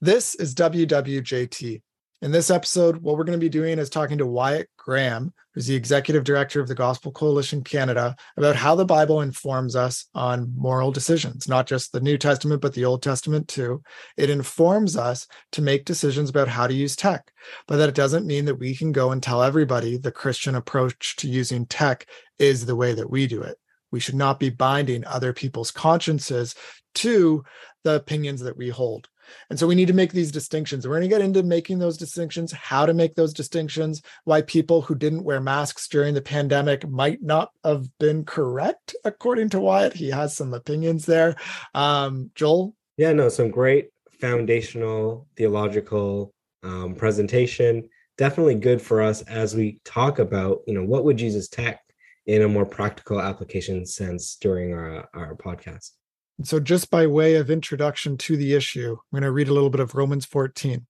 This is WWJT. In this episode, what we're going to be doing is talking to Wyatt Graham, who's the executive director of the Gospel Coalition Canada, about how the Bible informs us on moral decisions, not just the New Testament, but the Old Testament too. It informs us to make decisions about how to use tech, but that doesn't mean that we can go and tell everybody the Christian approach to using tech is the way that we do it. We should not be binding other people's consciences to the opinions that we hold. And so we need to make these distinctions. We're going to get into making those distinctions, how to make those distinctions, why people who didn't wear masks during the pandemic might not have been correct, according to Wyatt. He has some opinions there. Um, Joel? Yeah, no, some great foundational theological um, presentation. Definitely good for us as we talk about, you know, what would Jesus tech in a more practical application sense during our, our podcast. So, just by way of introduction to the issue, I'm going to read a little bit of Romans 14.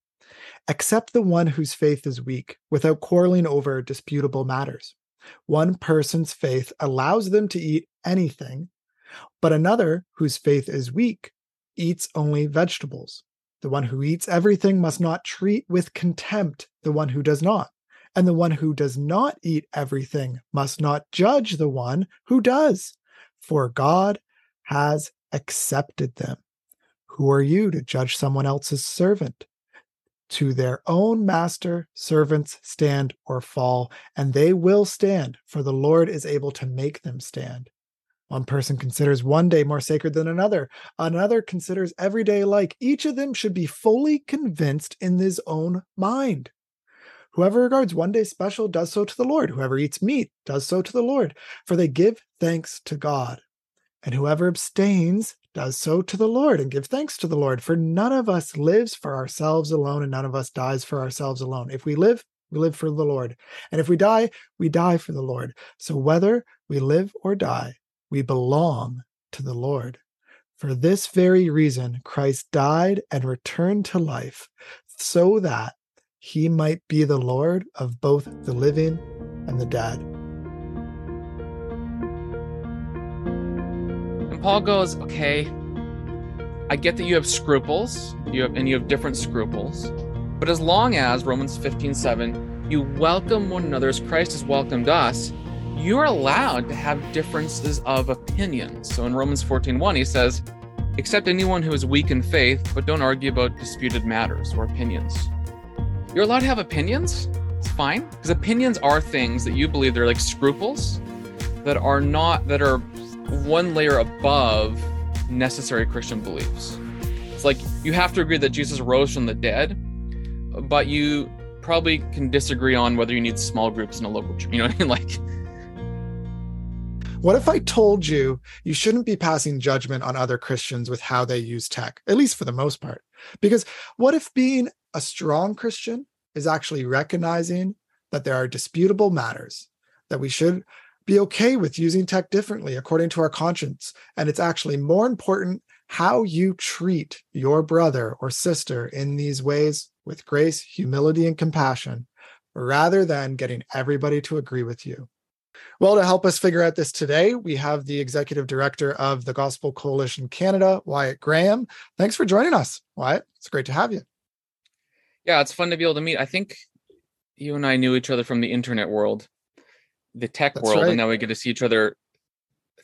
Accept the one whose faith is weak without quarreling over disputable matters. One person's faith allows them to eat anything, but another whose faith is weak eats only vegetables. The one who eats everything must not treat with contempt the one who does not. And the one who does not eat everything must not judge the one who does, for God has accepted them. Who are you to judge someone else's servant? To their own master, servants stand or fall, and they will stand, for the Lord is able to make them stand. One person considers one day more sacred than another. Another considers every day alike. Each of them should be fully convinced in his own mind. Whoever regards one day special does so to the Lord. Whoever eats meat does so to the Lord, for they give thanks to God. And whoever abstains does so to the Lord and give thanks to the Lord. For none of us lives for ourselves alone, and none of us dies for ourselves alone. If we live, we live for the Lord. And if we die, we die for the Lord. So whether we live or die, we belong to the Lord. For this very reason, Christ died and returned to life, so that he might be the Lord of both the living and the dead. And Paul goes, okay, I get that you have scruples, you have and you have different scruples, but as long as Romans 15, 7, you welcome one another as Christ has welcomed us, you're allowed to have differences of opinion. So in Romans 14, 1, he says, accept anyone who is weak in faith, but don't argue about disputed matters or opinions. You're allowed to have opinions. It's fine. Because opinions are things that you believe they're like scruples that are not that are one layer above necessary Christian beliefs. It's like you have to agree that Jesus rose from the dead, but you probably can disagree on whether you need small groups in a local church. You know what I mean? Like, what if I told you you shouldn't be passing judgment on other Christians with how they use tech, at least for the most part? Because what if being a strong Christian is actually recognizing that there are disputable matters that we should be okay with using tech differently according to our conscience. And it's actually more important how you treat your brother or sister in these ways with grace, humility, and compassion, rather than getting everybody to agree with you. Well, to help us figure out this today, we have the executive director of the Gospel Coalition Canada, Wyatt Graham. Thanks for joining us, Wyatt. It's great to have you. Yeah, it's fun to be able to meet. I think you and I knew each other from the internet world the tech That's world, right. and now we get to see each other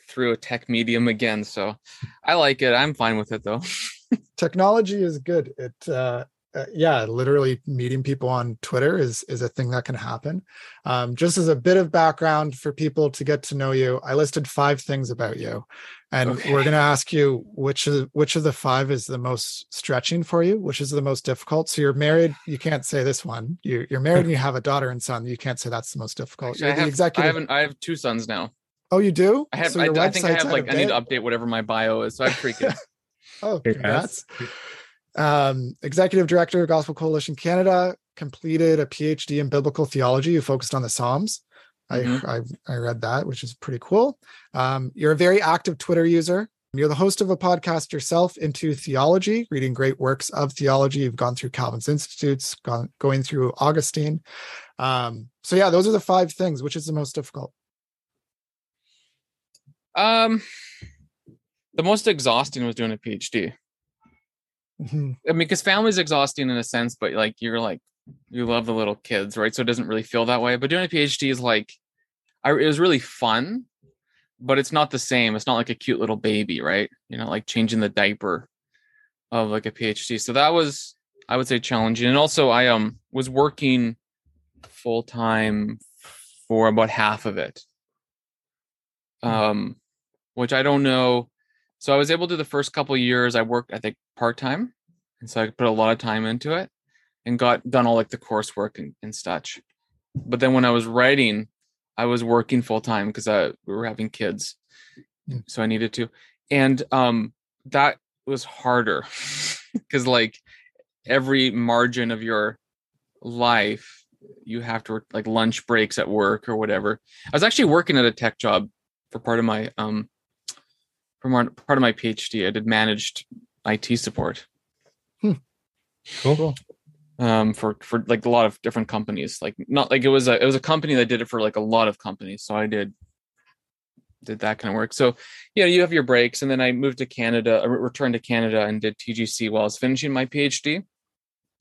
through a tech medium again. So I like it. I'm fine with it though. Technology is good. It uh, uh, yeah, literally meeting people on Twitter is is a thing that can happen. Um, just as a bit of background for people to get to know you, I listed five things about you, and okay. we're going to ask you which of which of the five is the most stretching for you, which is the most difficult. So you're married, you can't say this one. You, you're married and you have a daughter and son. You can't say that's the most difficult. Actually, I have, executive. I have I have two sons now. Oh, you do? I have. So I, I, think I have like I need to update whatever my bio is. So I have three kids. oh, congrats. Um, executive director of Gospel Coalition Canada, completed a PhD in biblical theology who focused on the Psalms. Mm-hmm. I, I, I read that, which is pretty cool. Um, you're a very active Twitter user. You're the host of a podcast yourself into theology, reading great works of theology. You've gone through Calvin's Institutes, gone going through Augustine. Um, so yeah, those are the five things. Which is the most difficult? Um, the most exhausting was doing a PhD. Mhm. I mean, because family's exhausting in a sense, but like you're like you love the little kids, right? So it doesn't really feel that way. But doing a PhD is like, I it was really fun, but it's not the same. It's not like a cute little baby, right? You know, like changing the diaper of like a PhD. So that was, I would say, challenging. And also, I um was working full time for about half of it, um, which I don't know. So I was able to the first couple years. I worked, I think, part time, and so I put a lot of time into it, and got done all like the coursework and, and such. But then when I was writing, I was working full time because I we were having kids, Mm. so I needed to, and um that was harder because like every margin of your life you have to like lunch breaks at work or whatever. I was actually working at a tech job for part of my um for more, part of my PhD. I did managed IT support Cool. um for for like a lot of different companies. Like not like it was a it was a company that did it for like a lot of companies. So I did did that kind of work. So yeah, you have your breaks, and then I moved to Canada, I re- returned to Canada, and did TGC while I was finishing my PhD,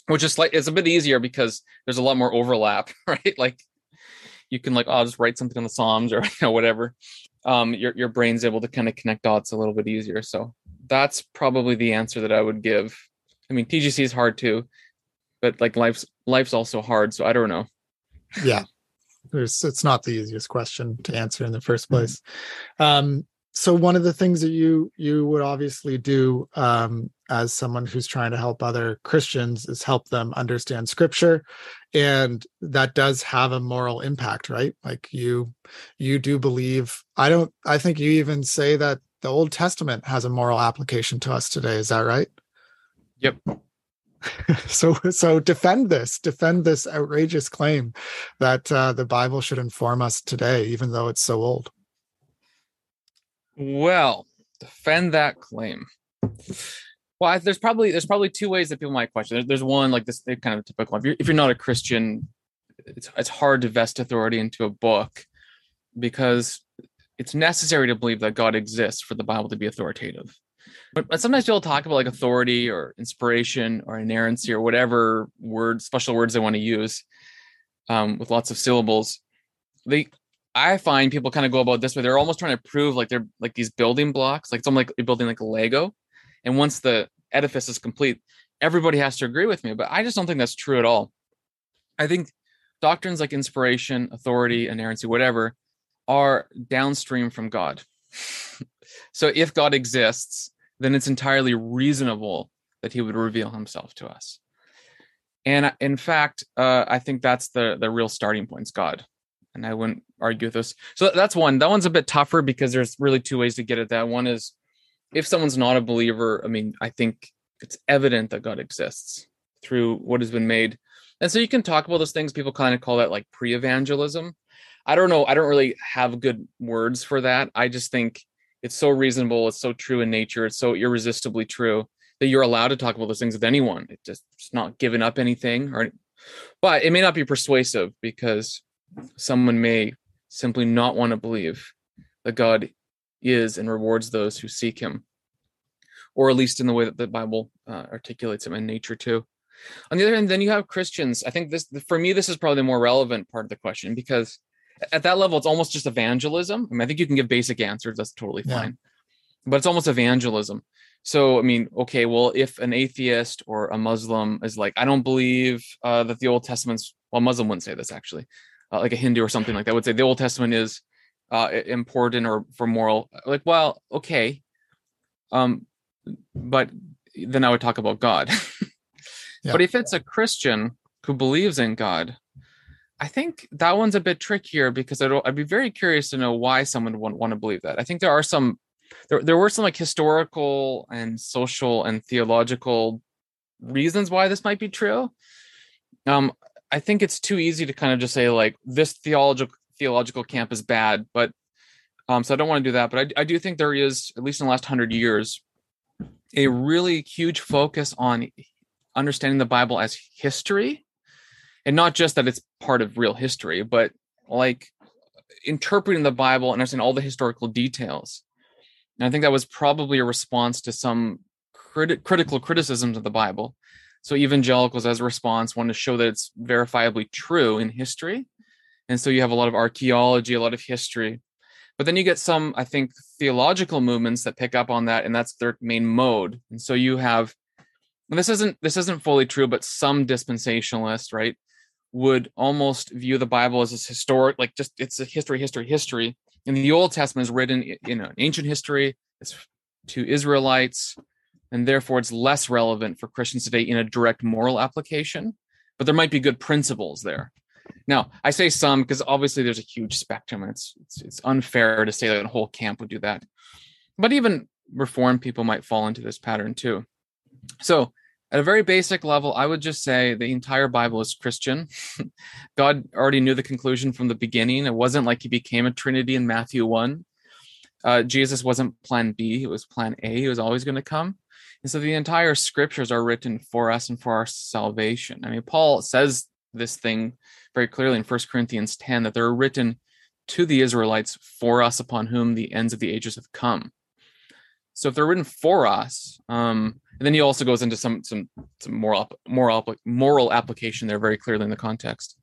which is like it's a bit easier because there's a lot more overlap, right? Like you can like oh, I'll just write something in the Psalms or you know whatever. Um, your your brain's able to kind of connect dots a little bit easier. So that's probably the answer that I would give. I mean, TGC is hard too, but like life's life's also hard. So I don't know. yeah there's it's not the easiest question to answer in the first Mm-hmm. place um so one of the things that you you would obviously do um as someone who's trying to help other christians is help them understand scripture and that does have a moral impact right? Like you you do believe i don't i think you even say that the old testament has a moral application to us today is that right? Yep. so so defend this defend this outrageous claim that uh, the bible should inform us today even though it's so old Well, defend that claim. Well, there's probably there's probably two ways that people might question. There's, one like this kind of typical. If you're if you're not a Christian, it's it's hard to vest authority into a book because it's necessary to believe that God exists for the Bible to be authoritative. But, but sometimes people talk about like authority or inspiration or inerrancy or whatever words, special words they want to use um, with lots of syllables. They I find people kind of go about this way. They're almost trying to prove like they're like these building blocks, like something like building like a Lego. And once the edifice is complete, everybody has to agree with me. But I just don't think that's true at all. I think doctrines like inspiration, authority, inerrancy, whatever, are downstream from God. so if God exists, then it's entirely reasonable that he would reveal himself to us. And in fact, uh, I think that's the the real starting point. Is God, and I wouldn't argue with this. So that's one. That one's a bit tougher because there's really two ways to get at that. One is if someone's not a believer. I mean, I think it's evident that God exists through what has been made, and so you can talk about those things. People kind of call that like pre-evangelism. I don't know. I don't really have good words for that. I just think it's so reasonable. It's so true in nature. It's so irresistibly true that you're allowed to talk about those things with anyone. It just it's not giving up anything, or but it may not be persuasive because someone may simply not want to believe that God is and rewards those who seek Him, or at least in the way that the Bible uh, articulates Him in nature too. On the other hand, then you have Christians. I think this for me this is probably the more relevant part of the question because at that level it's almost just evangelism. I mean, I think you can give basic answers. That's totally Yeah. fine, but it's almost evangelism. So, I mean, okay, well, if an atheist or a Muslim is like, I don't believe uh, that the Old Testament's, well, Muslim wouldn't say this actually, uh, like a Hindu or something like that would say the Old Testament is uh, important or for moral. Like, well, okay, um, but then I would talk about God. Yeah. But if it's a Christian who believes in God, I think that one's a bit trickier because I'd, I'd be very curious to know why someone would want to believe that. I think there are some, there, there were some like historical and social and theological reasons why this might be true. Um, I think it's too easy to kind of just say like this theological theological camp is bad, but um, so I don't want to do that. But I, I do think there is, at least in the last hundred years, a really huge focus on understanding the Bible as history, and not just that it's part of real history, but like interpreting the Bible and understanding all the historical details. And I think that was probably a response to some criti- critical criticisms of the Bible. So evangelicals, as a response, want to show that it's verifiably true in history, and so you have a lot of archaeology, a lot of history. But then you get some, I think, theological movements that pick up on that, and that's their main mode. And so you have, and this isn't this isn't fully true, but some dispensationalists, right, would almost view the Bible as this historic, like just it's a history, history, history. And the Old Testament is written in an ancient history. It's to Israelites, and therefore it's less relevant for Christians today in a direct moral application. But there might be good principles there. Now, I say some because obviously there's a huge spectrum, and it's, it's it's unfair to say that a whole camp would do that. But even reform people might fall into this pattern too. So, at a very basic level, I would just say the entire Bible is Christian. God already knew the conclusion from the beginning. It wasn't like he became a Trinity in Matthew 1. Uh, Jesus wasn't plan B, it was plan A. He was always going to come. And so the entire scriptures are written for us and for our salvation. I mean, Paul says this thing very clearly in 1 Corinthians 10 that they're written to the Israelites for us upon whom the ends of the ages have come. So if they're written for us, um, and then he also goes into some some some moral moral moral application there very clearly in the context.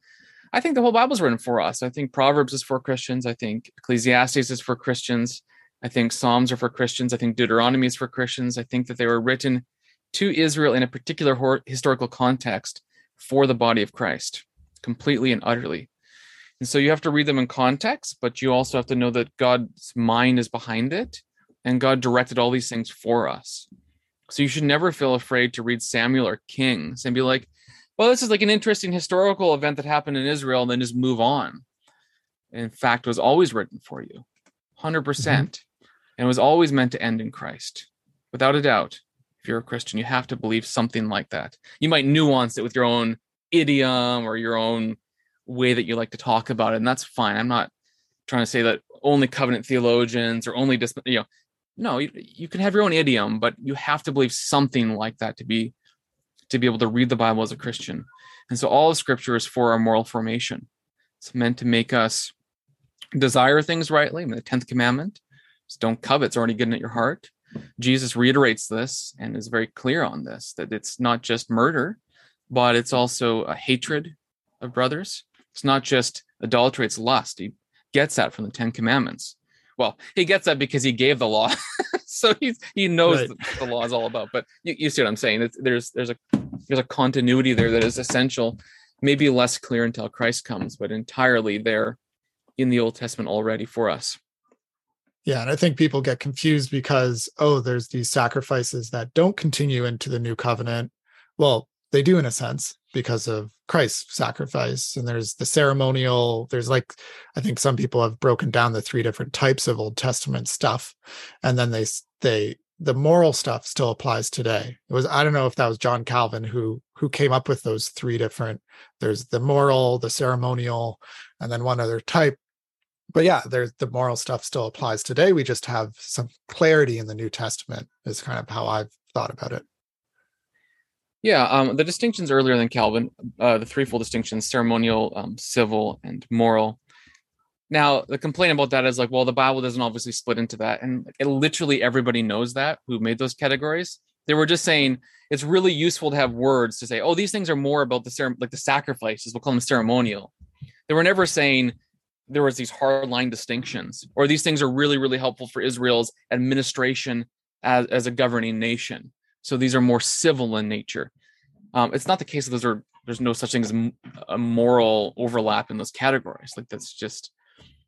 I think the whole Bible's written for us. I think Proverbs is for Christians. I think Ecclesiastes is for Christians. I think Psalms are for Christians. I think Deuteronomy is for Christians. I think that they were written to Israel in a particular historical context for the body of Christ, completely and utterly. And so you have to read them in context, but you also have to know that God's mind is behind it and God directed all these things for us. So you should never feel afraid to read Samuel or Kings and be like, well, this is like an interesting historical event that happened in Israel, and then just move on. In fact, it was always written for you, 100%. percent mm-hmm. And was always meant to end in Christ. Without a doubt, if you're a Christian, you have to believe something like that. You might nuance it with your own idiom or your own way that you like to talk about it, and that's fine. I'm not trying to say that only covenant theologians or only dis- you know no you, you can have your own idiom but you have to believe something like that to be to be able to read the bible as a christian and so all of scripture is for our moral formation it's meant to make us desire things rightly I mean, the 10th commandment don't covet it's already getting at your heart. Jesus reiterates this and is very clear on this that it's not just murder but it's also a hatred of brothers. It's not just adultery it's lust. He gets that from the ten commandments. Well he gets that because he gave the law. So he's he knows right. the law is all about but you, you see what i'm saying? It's, there's there's a there's a continuity there that is essential maybe less clear until christ comes but entirely there in the old testament already for us yeah, and I think people get confused because oh, there's these sacrifices that don't continue into the new covenant. Well, they do in a sense because of Christ's sacrifice. And there's the ceremonial, there's like I think some people have broken down the three different types of Old Testament stuff. And then they they the moral stuff still applies today. It was I don't know if that was John Calvin who who came up with those three different there's the moral, the ceremonial, and then one other type but yeah, there's the moral stuff still applies today. We just have some clarity in the New Testament, is kind of how I've thought about it. Yeah, um, the distinctions earlier than Calvin, uh, the threefold distinctions ceremonial, um, civil, and moral. Now, the complaint about that is like, well, the Bible doesn't obviously split into that. And it, literally everybody knows that who made those categories. They were just saying it's really useful to have words to say, oh, these things are more about the ceremony, like the sacrifices, we'll call them ceremonial. They were never saying there was these hard line distinctions or these things are really really helpful for israel's administration as, as a governing nation. So these are more civil in nature. Um, it's not the case that those are there's no such thing as a moral overlap in those categories. Like that's just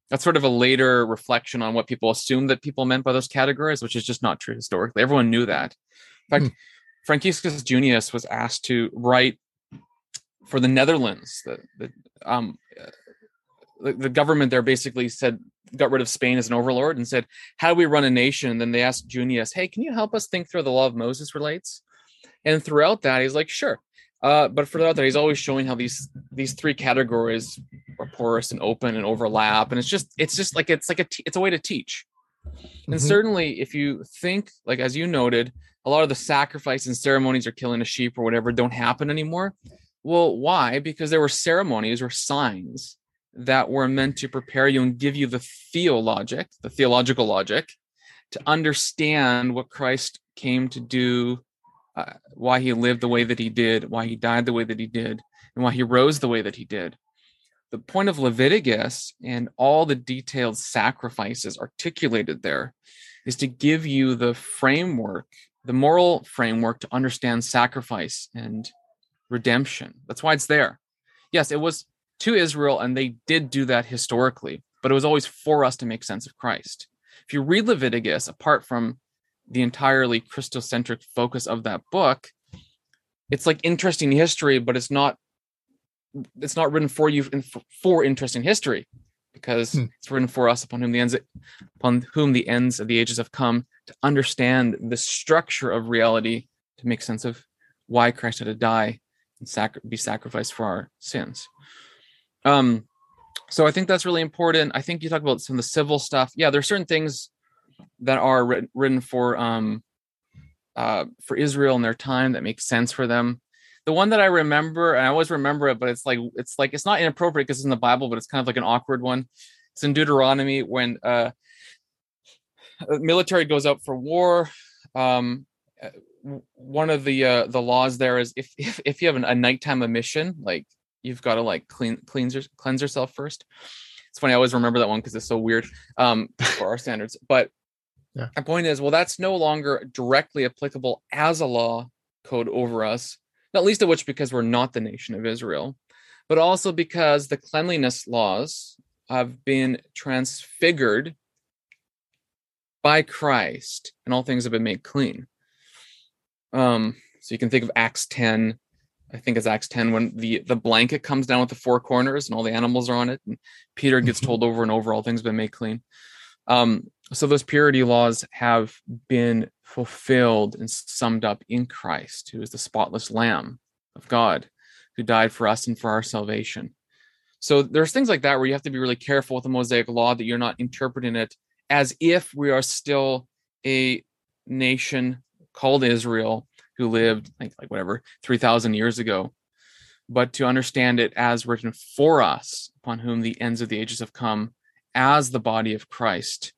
that's sort of a later reflection on what people assumed that people meant by those categories which is just not true historically. Everyone knew that. In fact hmm. franciscus junius was asked to write for the netherlands the, the um, the, the government there basically said got rid of Spain as an overlord and said, "How do we run a nation?" And then they asked Junius, "Hey, can you help us think through the law of Moses relates?" And throughout that, he's like, "Sure," uh, but throughout that, he's always showing how these these three categories are porous and open and overlap, and it's just it's just like it's like a t- it's a way to teach. And mm-hmm. certainly, if you think like as you noted, a lot of the sacrifice and ceremonies or killing a sheep or whatever don't happen anymore. Well, why? Because there were ceremonies or signs that were meant to prepare you and give you the theologic, the theological logic, to understand what Christ came to do uh, why he lived the way that he did, why he died the way that he did, and why he rose the way that he did. The point of Leviticus and all the detailed sacrifices articulated there is to give you the framework, the moral framework to understand sacrifice and redemption. That's why it's there. Yes, it was to Israel, and they did do that historically, but it was always for us to make sense of Christ. If you read Leviticus, apart from the entirely Christocentric focus of that book, it's like interesting history, but it's not it's not written for you for interesting history because hmm. it's written for us upon whom the ends upon whom the ends of the ages have come to understand the structure of reality to make sense of why Christ had to die and sac- be sacrificed for our sins. Um, so I think that's really important. I think you talk about some of the civil stuff. Yeah, there are certain things that are written, written for um, uh, for Israel in their time that makes sense for them. The one that I remember, and I always remember it, but it's like it's like it's not inappropriate because it's in the Bible, but it's kind of like an awkward one. It's in Deuteronomy when uh, military goes out for war. Um, uh, one of the uh, the laws there is if if, if you have an, a nighttime emission, like you've got to like clean cleanse your, cleanse yourself first. It's funny. I always remember that one because it's so weird um, for our standards. But yeah. my point is, well, that's no longer directly applicable as a law code over us. Not least of which because we're not the nation of Israel, but also because the cleanliness laws have been transfigured by Christ, and all things have been made clean. Um, so you can think of Acts 10, I think it's Acts 10 when the the blanket comes down with the four corners and all the animals are on it, and Peter gets mm-hmm. told over and over all things have been made clean. Um, so those purity laws have been fulfilled and summed up in Christ, who is the spotless Lamb of God, who died for us and for our salvation. So there's things like that where you have to be really careful with the Mosaic law that you're not interpreting it as if we are still a nation called Israel who lived like, like whatever 3000 years ago. But to understand it as written for us upon whom the ends of the ages have come as the body of christ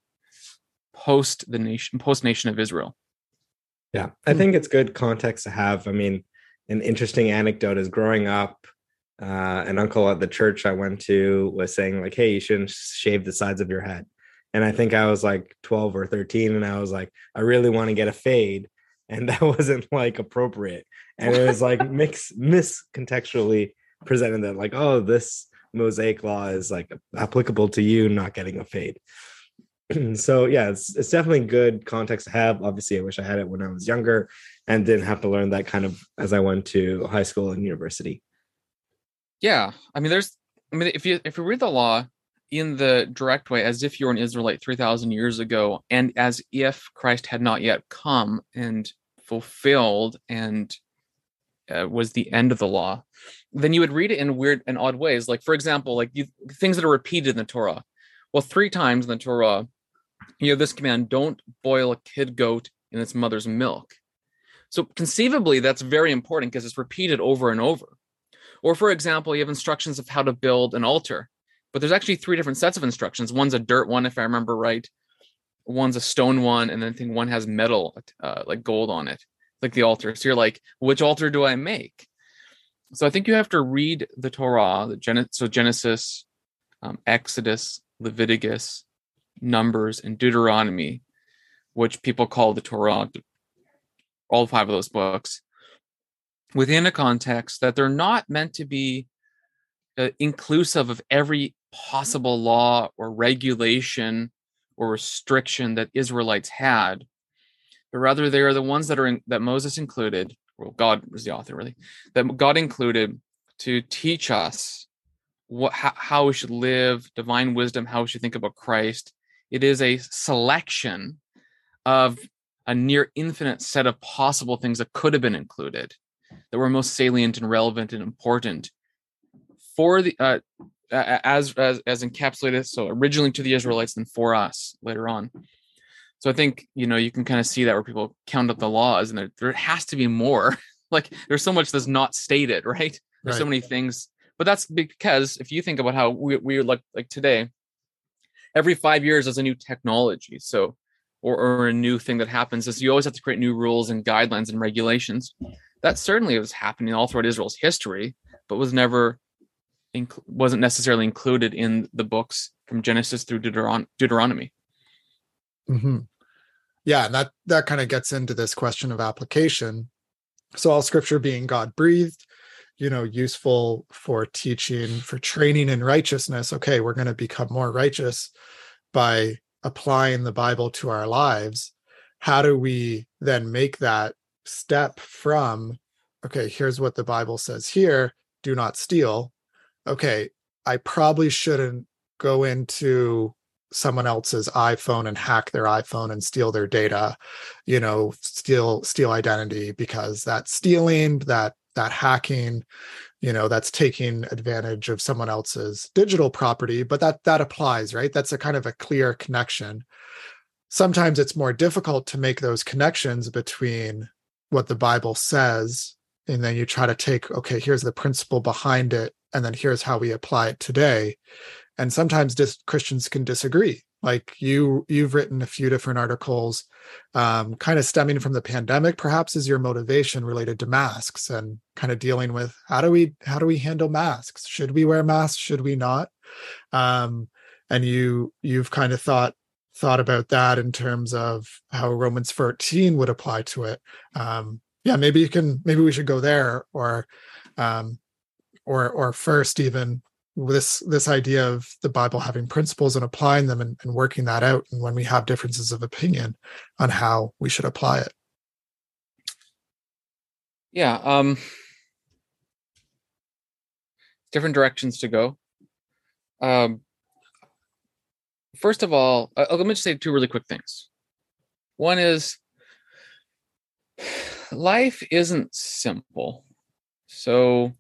post the nation post nation of israel. Yeah i hmm. think it's good context to have. I mean an interesting anecdote is growing up uh, an uncle at the church i went to was saying like hey you shouldn't shave the sides of your head. And i think i was like 12 or 13 and i was like i really want to get a fade and that wasn't like appropriate and it was like mix miscontextually presented that like oh this mosaic law is like applicable to you not getting a fade. So yeah it's, it's definitely good context to have. Obviously i wish i had it when i was younger and didn't have to learn that kind of as i went to high school and university. Yeah i mean there's i mean if you if you read the law in the direct way as if you're an Israelite 3,000 years ago, and as if Christ had not yet come and fulfilled and uh, was the end of the law, then you would read it in weird and odd ways. Like, for example, like you, things that are repeated in the Torah. Well, three times in the Torah, you have this command don't boil a kid goat in its mother's milk. So, conceivably, that's very important because it's repeated over and over. Or, for example, you have instructions of how to build an altar but there's actually three different sets of instructions. One's a dirt one, if I remember right. One's a stone one, and then I think one has metal, uh, like gold on it, like the altar. So you're like, which altar do I make? So I think you have to read the Torah, the Gen- so Genesis, um, Exodus, Leviticus, Numbers, and Deuteronomy, which people call the Torah, all five of those books, within a context that they're not meant to be uh, inclusive of every possible law or regulation or restriction that Israelites had, but rather they are the ones that are in, that Moses included. Well, God was the author, really. That God included to teach us what how, how we should live, divine wisdom, how we should think about Christ. It is a selection of a near infinite set of possible things that could have been included that were most salient and relevant and important for the uh, as, as as encapsulated so originally to the israelites then for us later on. So i think you know you can kind of see that where people count up the laws and there, there has to be more. Like there's so much that's not stated right? There's right. so many things. But that's because if you think about how we, we like like today every five years there's a new technology. So or, or a new thing that happens is you always have to create new rules and guidelines and regulations. That certainly was happening all throughout Israel's history, but was never inc- wasn't necessarily included in the books from Genesis through Deuteron- Deuteronomy. Mm-hmm. Yeah, and that that kind of gets into this question of application. So all scripture being God breathed, you know, useful for teaching, for training in righteousness. Okay, we're going to become more righteous by applying the Bible to our lives. How do we then make that step from, okay, here's what the Bible says here do not steal. Okay, I probably shouldn't go into someone else's iphone and hack their iphone and steal their data you know steal steal identity because that stealing that that hacking you know that's taking advantage of someone else's digital property but that that applies right? That's a kind of a clear connection. Sometimes it's more difficult to make those connections between what the bible says and then you try to take okay here's the principle behind it and then here's how we apply it today. And sometimes dis- christians can disagree. Like you you've written a few different articles um, kind of stemming from the pandemic perhaps is your motivation related to masks and kind of dealing with how do we how do we handle masks? Should we wear masks? Should we not? Um, and you you've kind of thought thought about that in terms of how romans 14 would apply to it. Um, yeah maybe you can maybe we should go there or um, or or first even this this idea of the bible having principles and applying them and, and, working that out and when we have differences of opinion on how we should apply it. Yeah um different directions to go. Um first of all uh, let me just say two really quick things. One is life isn't simple. So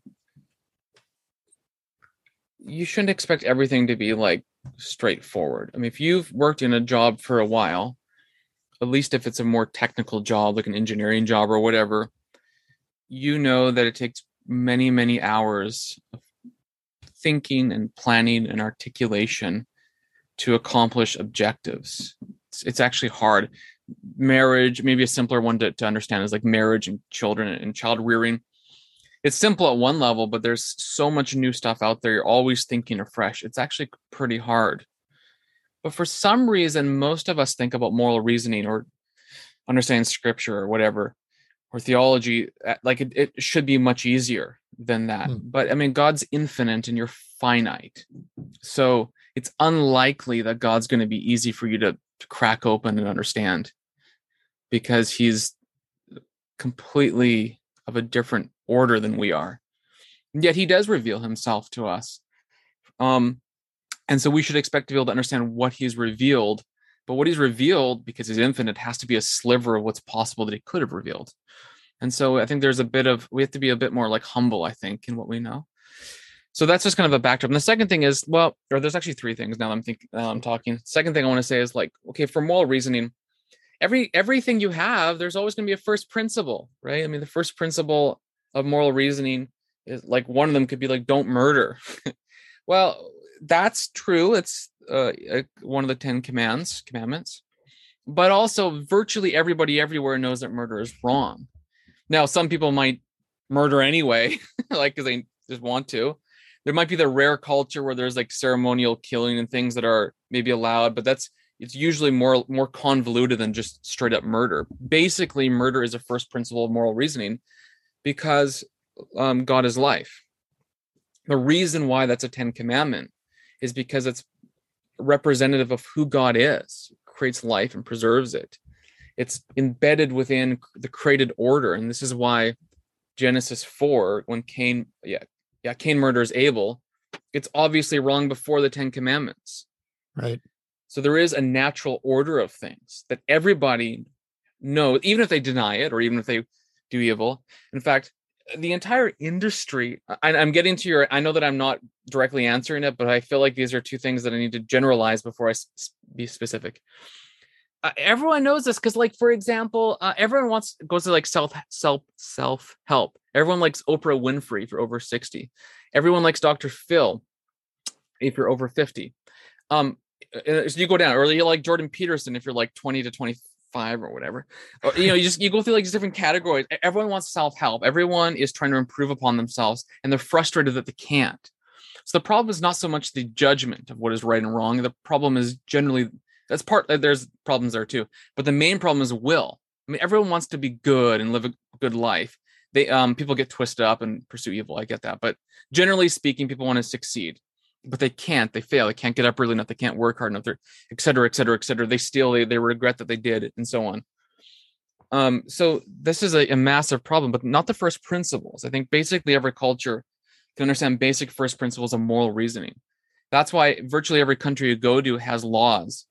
you shouldn't expect everything to be like straightforward. I mean, if you've worked in a job for a while, at least if it's a more technical job, like an engineering job or whatever, you know that it takes many, many hours of thinking and planning and articulation to accomplish objectives. It's, it's actually hard. Marriage, maybe a simpler one to, to understand is like marriage and children and child rearing it's simple at one level, but there's so much new stuff out there. You're always thinking afresh. It's actually pretty hard. But for some reason, most of us think about moral reasoning or understanding scripture or whatever, or theology, like it, it should be much easier than that. Hmm. But I mean, God's infinite and you're finite. So it's unlikely that God's going to be easy for you to, to crack open and understand because he's completely of a different order than we are. Yet he does reveal himself to us. Um, and so we should expect to be able to understand what he's revealed. But what he's revealed, because he's infinite, has to be a sliver of what's possible that he could have revealed. And so I think there's a bit of, we have to be a bit more like humble, I think, in what we know. So that's just kind of a backdrop. And the second thing is, well, or there's actually three things now I'm thinking, I'm talking. Second thing I want to say is like, okay, for moral reasoning, every everything you have, there's always going to be a first principle, right? I mean, the first principle of moral reasoning is like one of them could be like don't murder. Well that's true it's uh, one of the 10 commands commandments but also virtually everybody everywhere knows that murder is wrong. Now some people might murder anyway like because they just want to. There might be the rare culture where there's like ceremonial killing and things that are maybe allowed but that's it's usually more more convoluted than just straight up murder. Basically murder is a first principle of moral reasoning because um, God is life. The reason why that's a Ten Commandment is because it's representative of who God is, creates life and preserves it. It's embedded within the created order, and this is why Genesis four, when Cain, yeah, yeah, Cain murders Abel, it's obviously wrong before the Ten Commandments. Right. So there is a natural order of things that everybody knows, even if they deny it or even if they do evil. In fact, the entire industry, I, am getting to your, I know that I'm not directly answering it, but I feel like these are two things that I need to generalize before I be specific. Uh, everyone knows this because, like, for example, uh, everyone wants goes to like self self self help. Everyone likes Oprah Winfrey for over 60. Everyone likes Dr. Phil if you're over 50. Um, uh, so you go down, or you're like Jordan Peterson if you're like 20 to 25 or whatever. Or, you know, you just you go through like these different categories. Everyone wants self help. Everyone is trying to improve upon themselves, and they're frustrated that they can't. So the problem is not so much the judgment of what is right and wrong. The problem is generally that's part. There's problems there too, but the main problem is will. I mean, everyone wants to be good and live a good life. They um people get twisted up and pursue evil. I get that, but generally speaking, people want to succeed but they can't. They fail. They can't get up early enough. They can't work hard enough. They're et cetera, et cetera, et cetera. They steal. They, they regret that they did, and so on. Um, so this is a, a massive problem, but not the first principles. I think basically every culture can understand basic first principles of moral reasoning. That's why virtually every country you go to has laws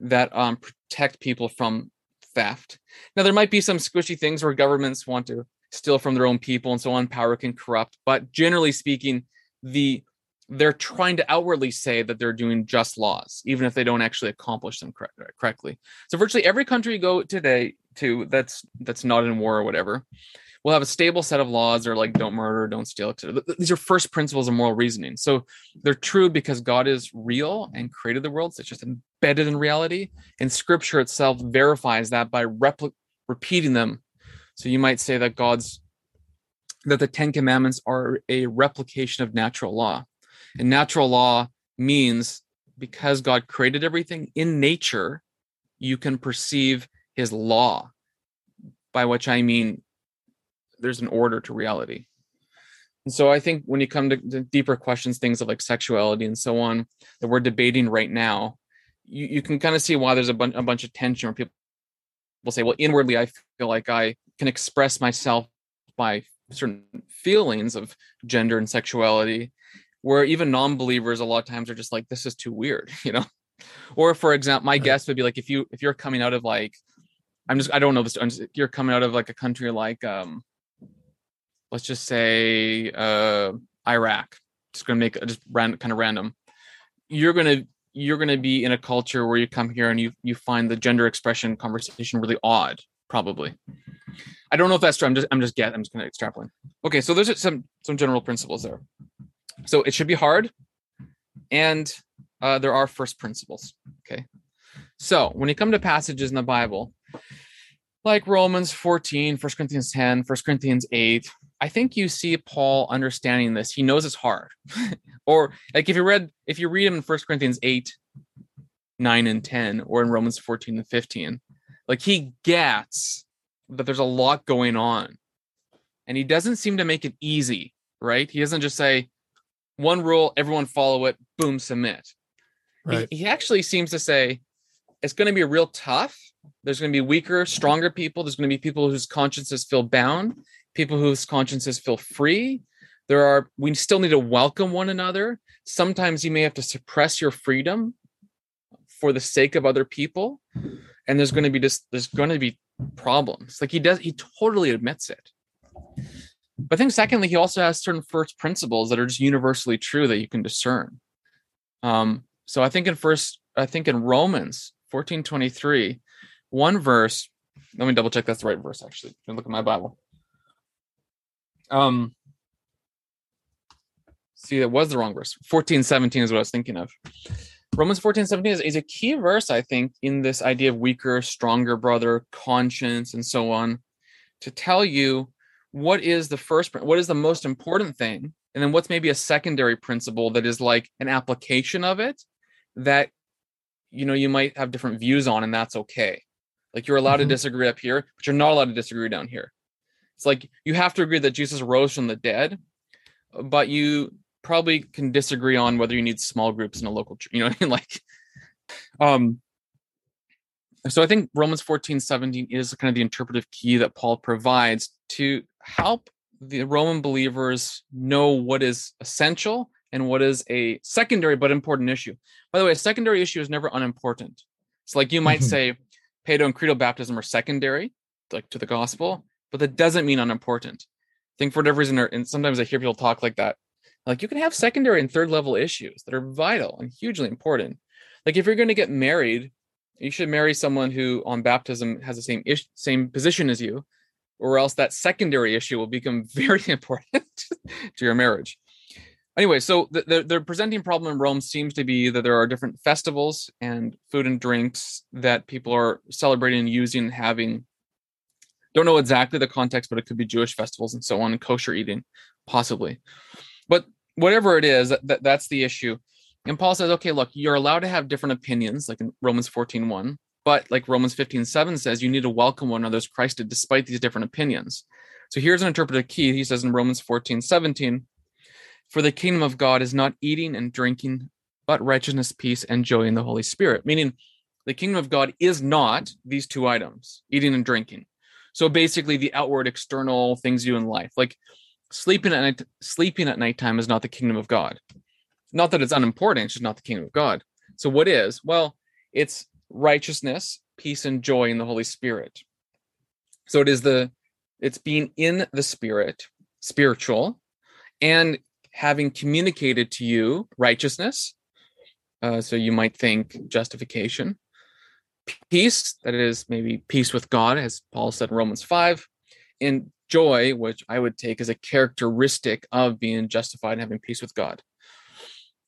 that um, protect people from theft. Now there might be some squishy things where governments want to steal from their own people and so on. Power can corrupt, but generally speaking, the they're trying to outwardly say that they're doing just laws, even if they don't actually accomplish them cor- correctly. So virtually every country you go today to that's that's not in war or whatever will have a stable set of laws or like don't murder, don't steal, etc. These are first principles of moral reasoning. So they're true because God is real and created the world. So it's just embedded in reality. And scripture itself verifies that by repli- repeating them. So you might say that God's that the Ten Commandments are a replication of natural law. And natural law means because God created everything in nature, you can perceive his law, by which I mean there's an order to reality. And so I think when you come to, deeper questions, things of like sexuality and so on, that we're debating right now, you, you can kind of see why there's a, bun- a bunch of tension where people will say, well, inwardly, I feel like I can express myself by certain feelings of gender and sexuality where even non-believers a lot of times are just like this is too weird you know? Or for example my guess would be like if you if you're coming out of like i'm just i don't know this you're coming out of like a country like um let's just say uh iraq just gonna make just random kind of random. You're gonna you're gonna be in a culture where you come here and you you find the gender expression conversation really odd probably. I don't know if that's true i'm just i'm just get i'm just gonna extrapolate okay so there's some some general principles there so it should be hard. And uh, there are first principles. Okay. So when you come to passages in the Bible, like Romans 14, 1 Corinthians 10, 1 Corinthians 8, I think you see Paul understanding this. He knows it's hard. or like if you read, if you read him in 1 Corinthians 8, 9, and 10, or in Romans 14 and 15, like he gets that there's a lot going on. And he doesn't seem to make it easy, right? He doesn't just say, one rule, everyone follow it, boom, submit. Right. He, he actually seems to say it's going to be real tough. There's going to be weaker, stronger people. There's going to be people whose consciences feel bound, people whose consciences feel free. There are, we still need to welcome one another. Sometimes you may have to suppress your freedom for the sake of other people. And there's going to be just, there's going to be problems. Like he does, he totally admits it. But I think secondly, he also has certain first principles that are just universally true that you can discern. Um, so I think in first, I think in Romans 14 23, one verse, let me double check that's the right verse actually. Look at my Bible. Um see that was the wrong verse. 14 17 is what I was thinking of. Romans 14 17 is, is a key verse, I think, in this idea of weaker, stronger brother, conscience, and so on, to tell you what is the first what is the most important thing? And then what's maybe a secondary principle that is like an application of it that you know you might have different views on and that's okay. Like you're allowed mm-hmm. to disagree up here but you're not allowed to disagree down here. It's like you have to agree that jesus rose from the dead but you probably can disagree on whether you need small groups in a local you know like um so i think romans 14 17 is kind of the interpretive key that paul provides to help the Roman believers know what is essential and what is a secondary but important issue. By the way, a secondary issue is never unimportant. It's like you might mm-hmm. say pedo and credo baptism are secondary, like to the gospel, but that doesn't mean unimportant. I think for whatever reason, or, and sometimes I hear people talk like that. Like you can have secondary and third level issues that are vital and hugely important. Like if you're going to get married, you should marry someone who on baptism has the same ish, same position as you, or else that secondary issue will become very important to your marriage. anyway, so the, the, the presenting problem in Rome seems to be that there are different festivals and food and drinks that people are celebrating using and having. Don't know exactly the context, but it could be Jewish festivals and so on, and kosher eating, possibly. But whatever it is, that, that's the issue. And Paul says, okay, look, you're allowed to have different opinions, like in Romans 14 1. But like Romans 15 7 says, you need to welcome one another as Christ did, despite these different opinions. So here's an interpretive key. He says in Romans 14 17, for the kingdom of God is not eating and drinking, but righteousness, peace, and joy in the Holy Spirit. Meaning, the kingdom of God is not these two items, eating and drinking. So basically, the outward, external things you do in life, like sleeping at night, sleeping at nighttime, is not the kingdom of God. Not that it's unimportant; it's just not the kingdom of God. So what is? Well, it's righteousness, peace, and joy in the Holy Spirit. So it is the, it's being in the Spirit, spiritual, and having communicated to you righteousness. Uh, so you might think justification, peace, that is maybe peace with God, as Paul said in Romans 5, and joy, which I would take as a characteristic of being justified and having peace with God.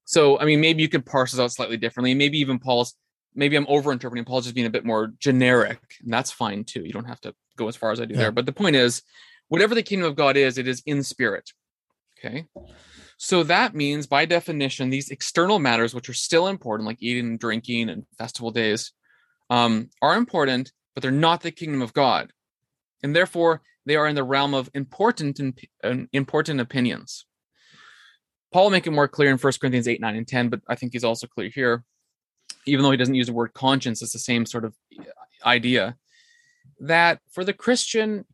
So, I mean, maybe you could parse this out slightly differently. Maybe even Paul's, maybe I'm overinterpreting Paul just being a bit more generic, and that's fine too. You don't have to go as far as I do yeah. there. But the point is, whatever the kingdom of God is, it is in spirit. Okay. So that means, by definition, these external matters, which are still important, like eating and drinking and festival days, um, are important, but they're not the kingdom of God, and therefore they are in the realm of important and uh, important opinions. Paul will make it more clear in 1 Corinthians 8, 9, and 10, but I think he's also clear here. Even though he doesn't use the word conscience, it's the same sort of idea that for the Christian,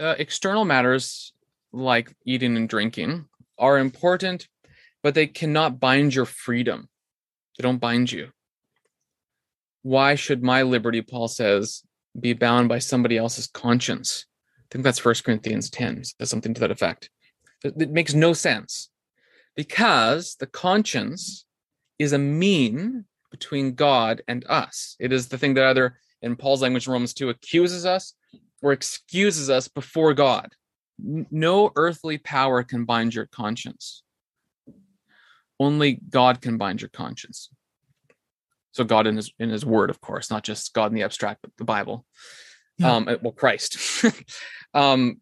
uh, external matters like eating and drinking are important, but they cannot bind your freedom. They don't bind you. Why should my liberty, Paul says, be bound by somebody else's conscience? I think that's First Corinthians 10, says something to that effect. It makes no sense because the conscience is a mean between God and us. It is the thing that either, in Paul's language in Romans 2, accuses us or excuses us before God no earthly power can bind your conscience. Only God can bind your conscience. So God in his in his word, of course, not just God in the abstract, but the Bible. Yeah. Um, well, Christ. um,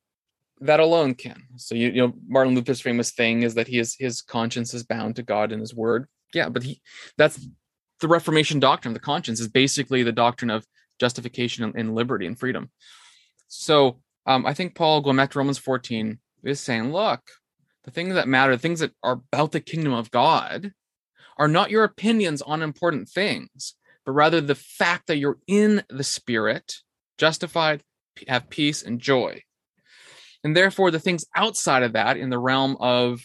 that alone can. So you, you know, Martin Luther's famous thing is that he is his conscience is bound to God and his word. Yeah, but he that's the Reformation doctrine. The conscience is basically the doctrine of justification and, and liberty and freedom. So um, I think Paul, going back to Romans 14, is saying, look, the things that matter, the things that are about the kingdom of God, are not your opinions on important things, but rather the fact that you're in the Spirit, justified, have peace and joy. And therefore, the things outside of that, in the realm of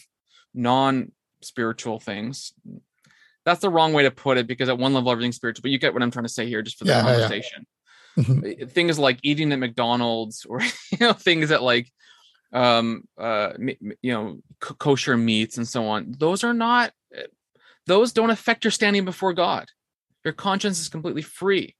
non spiritual things, that's the wrong way to put it because at one level, everything's spiritual, but you get what I'm trying to say here just for the yeah, conversation. Yeah mm-hmm. Things like eating at McDonald's or you know things that like um uh you know kosher meats and so on those are not those don't affect your standing before god your conscience is completely free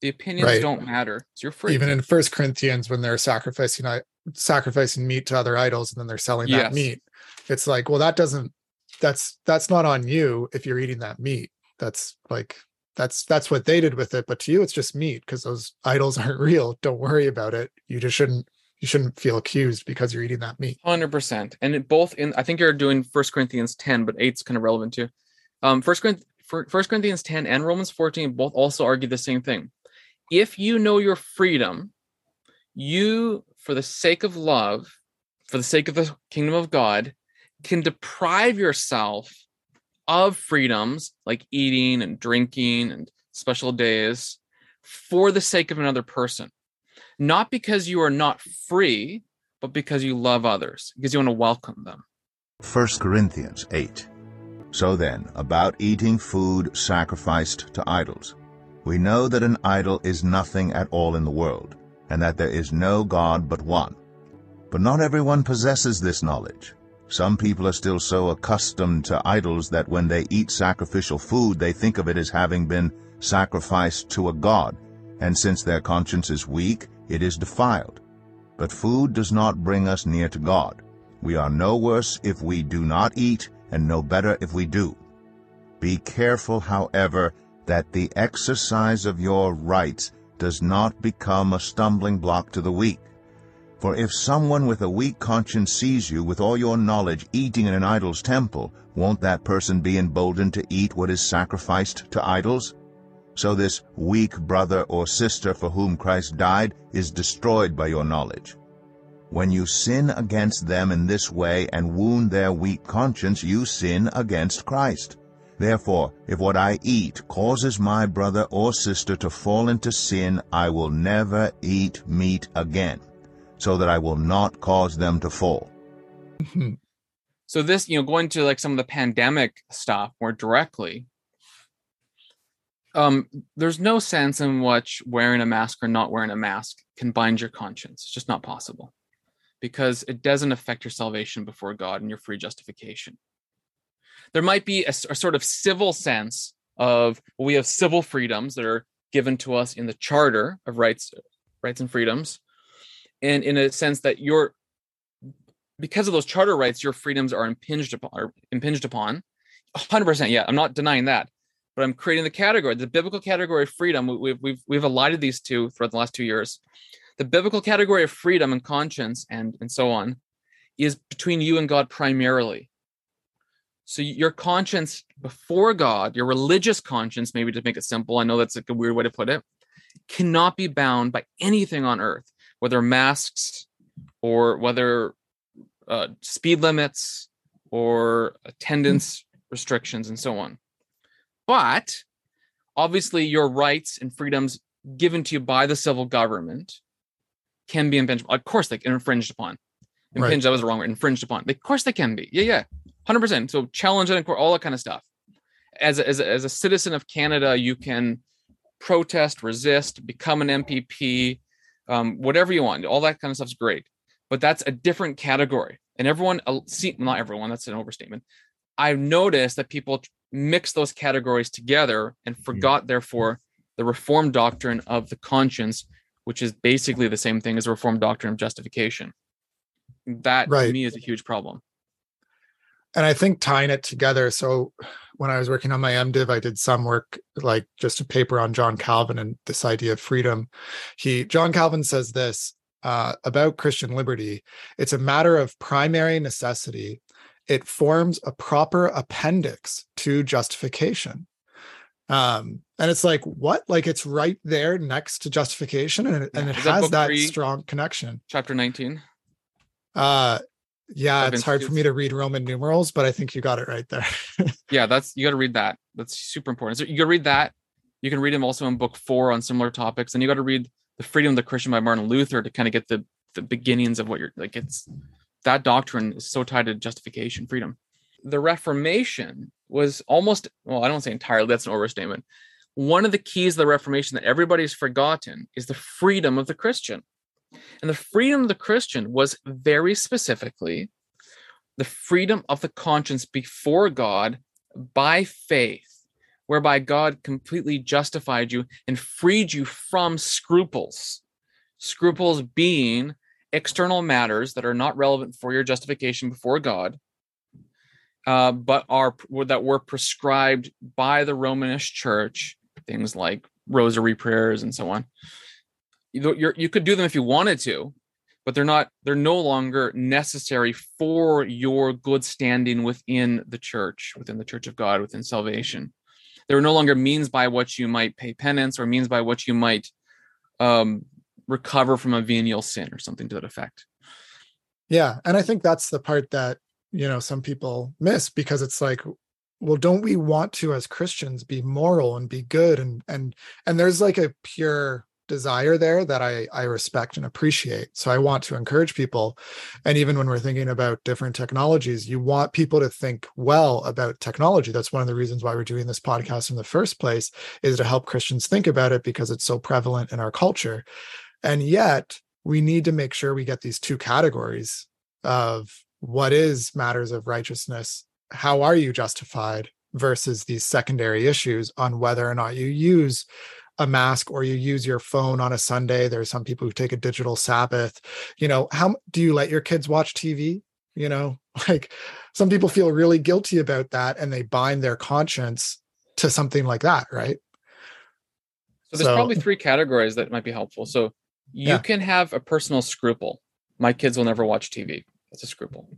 the opinions right. don't matter so you're free even in first corinthians when they're sacrificing sacrificing meat to other idols and then they're selling that yes. meat it's like well that doesn't that's that's not on you if you're eating that meat. That's like that's that's what they did with it but to you it's just meat because those idols aren't real. Don't worry about it. You just shouldn't you shouldn't feel accused because you're eating that meat. 100% and it both in i think you're doing first corinthians 10 but 8's kind of relevant too. Um first corinthians first corinthians 10 and romans 14 both also argue the same thing. If you know your freedom you for the sake of love for the sake of the kingdom of god can deprive yourself of freedoms like eating and drinking and special days for the sake of another person. Not because you are not free, but because you love others, because you want to welcome them. 1 Corinthians 8. So then, about eating food sacrificed to idols. We know that an idol is nothing at all in the world, and that there is no God but one. But not everyone possesses this knowledge. Some people are still so accustomed to idols that when they eat sacrificial food, they think of it as having been sacrificed to a god, and since their conscience is weak, it is defiled. But food does not bring us near to God. We are no worse if we do not eat and no better if we do. Be careful, however, that the exercise of your rights does not become a stumbling block to the weak. For if someone with a weak conscience sees you with all your knowledge eating in an idol's temple, won't that person be emboldened to eat what is sacrificed to idols? So this weak brother or sister for whom Christ died is destroyed by your knowledge. When you sin against them in this way and wound their weak conscience, you sin against Christ. Therefore, if what I eat causes my brother or sister to fall into sin, I will never eat meat again, so that I will not cause them to fall. so this, you know, going to like some of the pandemic stuff more directly, um, there's no sense in which wearing a mask or not wearing a mask can bind your conscience. It's just not possible because it doesn't affect your salvation before God and your free justification there might be a, a sort of civil sense of well, we have civil freedoms that are given to us in the charter of rights rights and freedoms and in a sense that your because of those charter rights your freedoms are impinged upon are impinged upon. 100% yeah i'm not denying that but i'm creating the category the biblical category of freedom we've we've we've alighted these two throughout the last two years. The biblical category of freedom and conscience and and so on is between you and god primarily. So your conscience before God, your religious conscience, maybe to make it simple, I know that's like a weird way to put it, cannot be bound by anything on earth, whether masks or whether uh, speed limits or attendance restrictions and so on. But obviously, your rights and freedoms given to you by the civil government can be impinged. Of course, they can infringed upon. Impinged, right. that was the wrong word. Infringed upon. Of course, they can be. Yeah, yeah. 100%. So challenge court, all that kind of stuff. As a, as, a, as a citizen of Canada, you can protest, resist, become an MPP, um, whatever you want. All that kind of stuff's great. But that's a different category. And everyone, uh, see, not everyone, that's an overstatement. I've noticed that people mix those categories together and forgot, therefore, the reform doctrine of the conscience, which is basically the same thing as the Reformed doctrine of justification. That right. to me is a huge problem and I think tying it together. So when I was working on my MDiv, I did some work like just a paper on John Calvin and this idea of freedom. He John Calvin says this uh, about Christian liberty: it's a matter of primary necessity. It forms a proper appendix to justification. Um, and it's like what? Like it's right there next to justification, and it, yeah. and it has that, that strong connection. Chapter nineteen. Uh, yeah, it's hard for me to read Roman numerals, but I think you got it right there. yeah, that's you got to read that. That's super important. So you got to read that. You can read him also in book four on similar topics, and you got to read the Freedom of the Christian by Martin Luther to kind of get the the beginnings of what you're like. It's that doctrine is so tied to justification, freedom. The Reformation was almost well, I don't say entirely. That's an overstatement. One of the keys of the Reformation that everybody's forgotten is the freedom of the Christian. And the freedom of the Christian was very specifically the freedom of the conscience before God by faith, whereby God completely justified you and freed you from scruples. Scruples being external matters that are not relevant for your justification before God, uh, but are that were prescribed by the Romanist Church, things like rosary prayers and so on you you could do them if you wanted to but they're not they're no longer necessary for your good standing within the church within the church of god within salvation. They're no longer means by which you might pay penance or means by which you might um, recover from a venial sin or something to that effect. Yeah and i think that's the part that you know some people miss because it's like well don't we want to as christians be moral and be good and and and there's like a pure desire there that I, I respect and appreciate. So I want to encourage people. And even when we're thinking about different technologies, you want people to think well about technology. That's one of the reasons why we're doing this podcast in the first place is to help Christians think about it because it's so prevalent in our culture. And yet we need to make sure we get these two categories of what is matters of righteousness. How are you justified versus these secondary issues on whether or not you use a mask or you use your phone on a Sunday. There's some people who take a digital Sabbath. You know, how do you let your kids watch TV? You know, Like some people feel really guilty about that and they bind their conscience to something like that, right? So there's So- probably three categories that might be helpful. So you Yeah. can have a personal scruple. My kids will never watch TV. That's a scruple.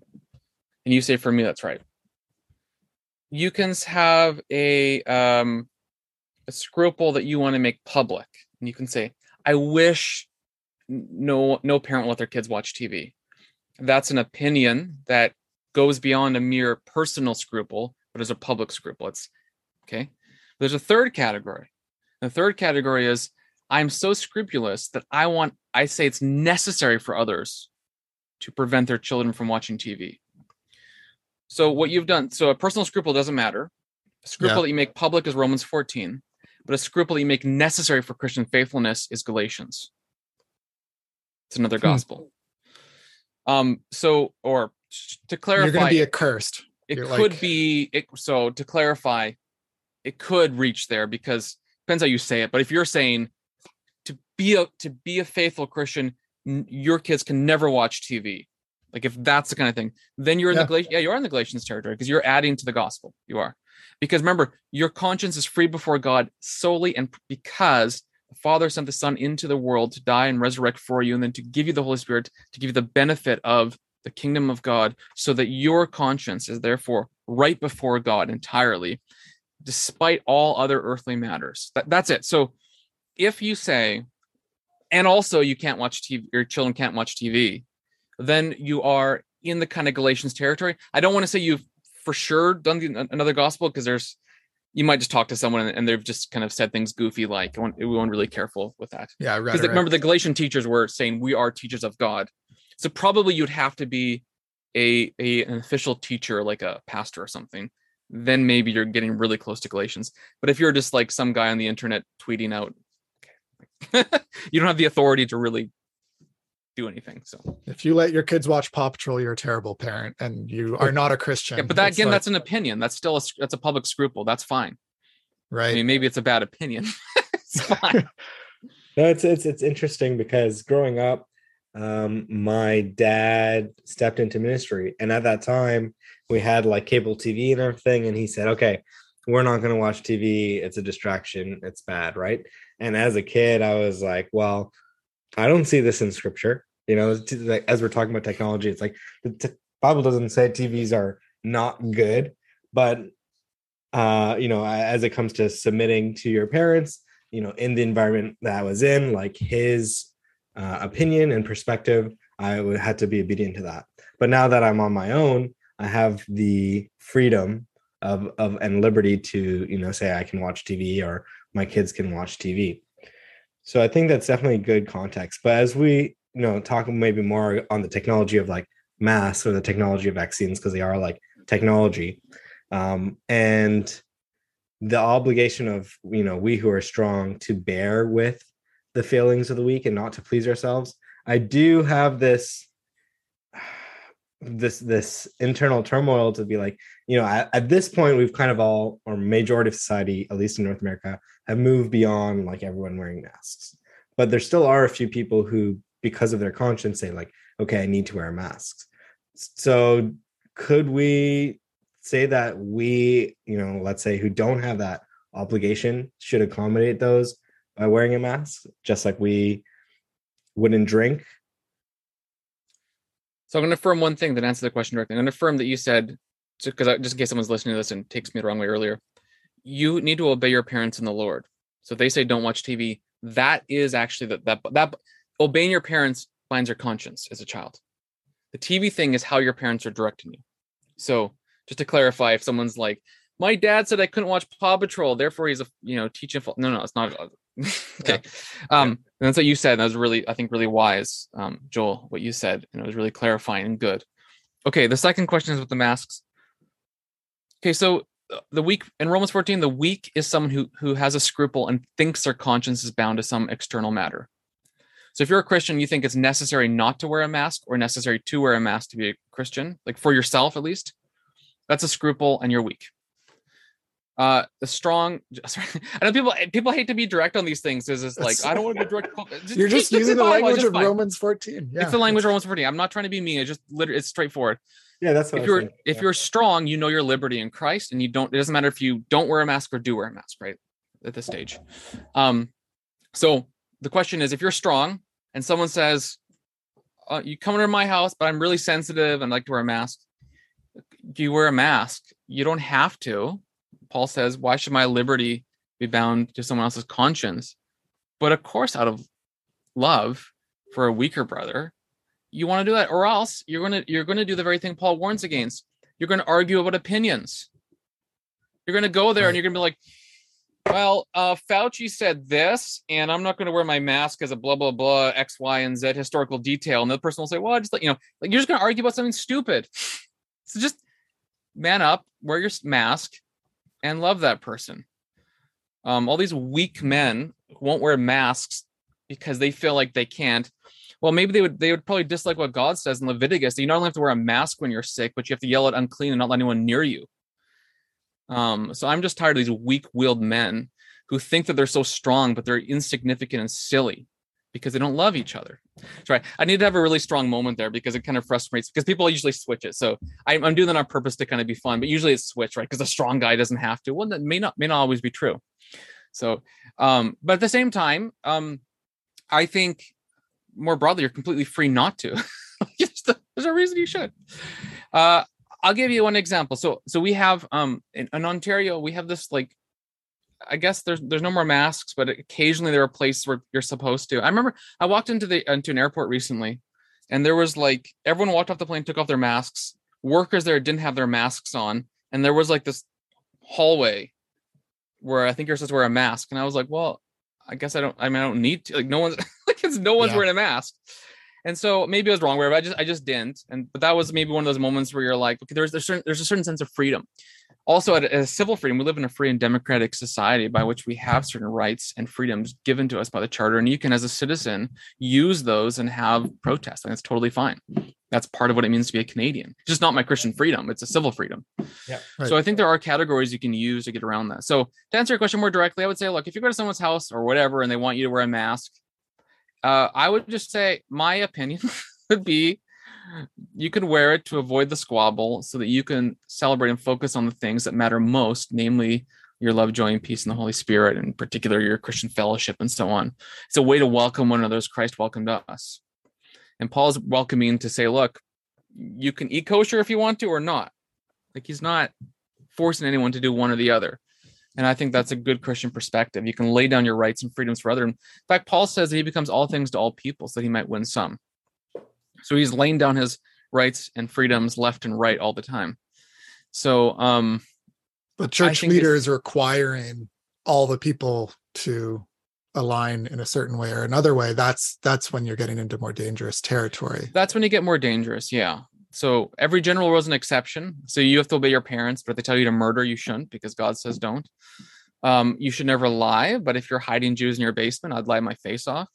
And you say, for me, that's right. You can have a um, a scruple that you want to make public, and you can say, "I wish no no parent let their kids watch TV." That's an opinion that goes beyond a mere personal scruple, but is a public scruple. It's okay. There's a third category. The third category is I'm so scrupulous that I want, I say it's necessary for others to prevent their children from watching TV. So, what you've done, so a personal scruple doesn't matter. A scruple Yeah. that you make public is Romans 14, but a scruple you make necessary for Christian faithfulness is Galatians. It's another Hmm. gospel. Um, so, or to clarify, You're going to be accursed. it You're could like- be it, so to clarify it could reach there because depends how you say it but if you're saying to be a to be a faithful christian n- your kids can never watch tv like if that's the kind of thing then you're in Yeah. the yeah you're in the galatians territory because you're adding to the gospel you are because remember your conscience is free before god solely and because the father sent the son into the world to die and resurrect for you and then to give you the holy spirit to give you the benefit of the kingdom of God, so that your conscience is therefore right before God entirely, despite all other earthly matters. That, that's it. So if you say, and also you can't watch TV, your children can't watch TV, then you are in the kind of Galatians territory. I don't want to say you've for sure done the, another gospel because there's you might just talk to someone and they've just kind of said things goofy like we want, we want really careful with that Yeah, because right. remember the Galatian teachers were saying we are teachers of God. So probably you'd have to be a, a an official teacher like a pastor or something. Then maybe you're getting really close to Galatians. But if you're just like some guy on the internet tweeting out, okay, you don't have the authority to really do anything. So if you let your kids watch Paw Patrol, you're a terrible parent and you are not a Christian. yeah, but that again, like- that's an opinion. That's still a s- that's a public scruple. That's fine. Right. I right. mean, maybe it's a bad opinion. it's fine. No, it's it's it's interesting because growing up, um, my dad stepped into ministry, and at that time we had like cable TV and everything, and he said, "Okay, we're not going to watch TV. It's a distraction. It's bad, right?" And as a kid, I was like, "Well, I don't see this in Scripture." You know, as we're talking about technology, it's like the t- Bible doesn't say TVs are not good, but uh, you know, as it comes to submitting to your parents, you know, in the environment that I was in, like his uh, opinion and perspective, I would had to be obedient to that. But now that I'm on my own, I have the freedom of of and liberty to, you know, say I can watch TV or my kids can watch TV. So I think that's definitely good context. But as we, you know, talk maybe more on the technology of like masks or the technology of vaccines, because they are like technology, um, and the obligation of you know we who are strong to bear with the failings of the weak and not to please ourselves i do have this this this internal turmoil to be like you know at, at this point we've kind of all or majority of society at least in north america have moved beyond like everyone wearing masks but there still are a few people who because of their conscience say like okay i need to wear masks so could we say that we, you know, let's say who don't have that obligation should accommodate those by wearing a mask, just like we wouldn't drink. So I'm going to affirm one thing that answer the question directly. I'm going to affirm that you said, because just in case someone's listening to this and takes me the wrong way earlier, you need to obey your parents in the Lord. So if they say don't watch TV, that is actually that that that obeying your parents binds your conscience as a child. The TV thing is how your parents are directing you. So just to clarify, if someone's like, "My dad said I couldn't watch Paw Patrol, therefore he's a you know teaching," no, no, it's not. Uh, okay, um, and that's what you said. And that was really, I think, really wise, um, Joel. What you said, and it was really clarifying and good. Okay, the second question is with the masks. Okay, so uh, the weak in Romans 14, the weak is someone who who has a scruple and thinks their conscience is bound to some external matter. So if you're a Christian, you think it's necessary not to wear a mask or necessary to wear a mask to be a Christian, like for yourself at least, that's a scruple and you're weak. Uh, the strong. Sorry, I know people people hate to be direct on these things. Is it's like I don't want to be direct. You're just keep using the language just of fine. Romans 14. Yeah. It's the language of Romans 14. I'm not trying to be mean. It's just literally it's straightforward. Yeah, that's if you're if you're strong, you know your liberty in Christ, and you don't. It doesn't matter if you don't wear a mask or do wear a mask, right? At this stage, um, so the question is, if you're strong and someone says, uh, "You come into my house, but I'm really sensitive and like to wear a mask," do you wear a mask? You don't have to. Paul says, "Why should my liberty be bound to someone else's conscience?" But of course, out of love for a weaker brother, you want to do that or else you're going to you're going to do the very thing paul warns against you're going to argue about opinions you're going to go there Right. and you're going to be like well uh fauci said this and i'm not going to wear my mask as a blah blah blah x y and z historical detail and the person will say well I just like you know like you're just going to argue about something stupid so just man up wear your mask and love that person um all these weak men who won't wear masks because they feel like they can't well, maybe they would they would probably dislike what God says in Leviticus. You not only have to wear a mask when you're sick, but you have to yell at unclean and not let anyone near you. Um, so I'm just tired of these weak-willed men who think that they're so strong, but they're insignificant and silly because they don't love each other. Sorry, I need to have a really strong moment there because it kind of frustrates because people usually switch it. So I'm, I'm doing that on purpose to kind of be fun, but usually it's switch, right? Because a strong guy doesn't have to. Well, that may not may not always be true. So, um, but at the same time, um, I think more broadly, you're completely free not to. There's a reason you should. Uh, I'll give you one example. So, so we have um in, in Ontario, we have this like, I guess there's there's no more masks, but occasionally there are places where you're supposed to. I remember I walked into the into an airport recently, and there was like everyone walked off the plane, took off their masks. Workers there didn't have their masks on, and there was like this hallway where I think you're supposed to wear a mask, and I was like, well, I guess I don't. I mean, I don't need to. Like, no one's like, it's no one's Yeah. wearing a mask. And so maybe I was wrong, where I just I just didn't. And but that was maybe one of those moments where you're like, okay, there's there's certain there's a certain sense of freedom. Also, at a civil freedom, we live in a free and democratic society by which we have certain rights and freedoms given to us by the charter, and you can, as a citizen, use those and have protests, and it's totally fine. That's part of what it means to be a Canadian. It's just not my Christian freedom; it's a civil freedom. Right. So I think there are categories you can use to get around that. So to answer your question more directly, I would say, look, if you go to someone's house or whatever, and they want you to wear a mask, uh, I would just say my opinion would be you can wear it to avoid the squabble so that you can celebrate and focus on the things that matter most, namely your love, joy, and peace in the Holy Spirit, in particular your Christian fellowship and so on. It's a way to welcome one another as Christ welcomed us. And Paul's welcoming to say, look, you can eat kosher if you want to or not. Like he's not forcing anyone to do one or the other. And I think that's a good Christian perspective. You can lay down your rights and freedoms for other. In fact, Paul says that he becomes all things to all people so that he might win some. So he's laying down his rights and freedoms left and right all the time. So um But church it's- leaders requiring all the people to align in a certain way or another way, that's that's when you're getting into more dangerous territory. that's when you get more dangerous. Yeah. So every general rule is an exception. So you have to obey your parents, but if they tell you to murder, you shouldn't because God says don't. Um, you should never lie, but if you're hiding Jews in your basement, I'd lie my face off.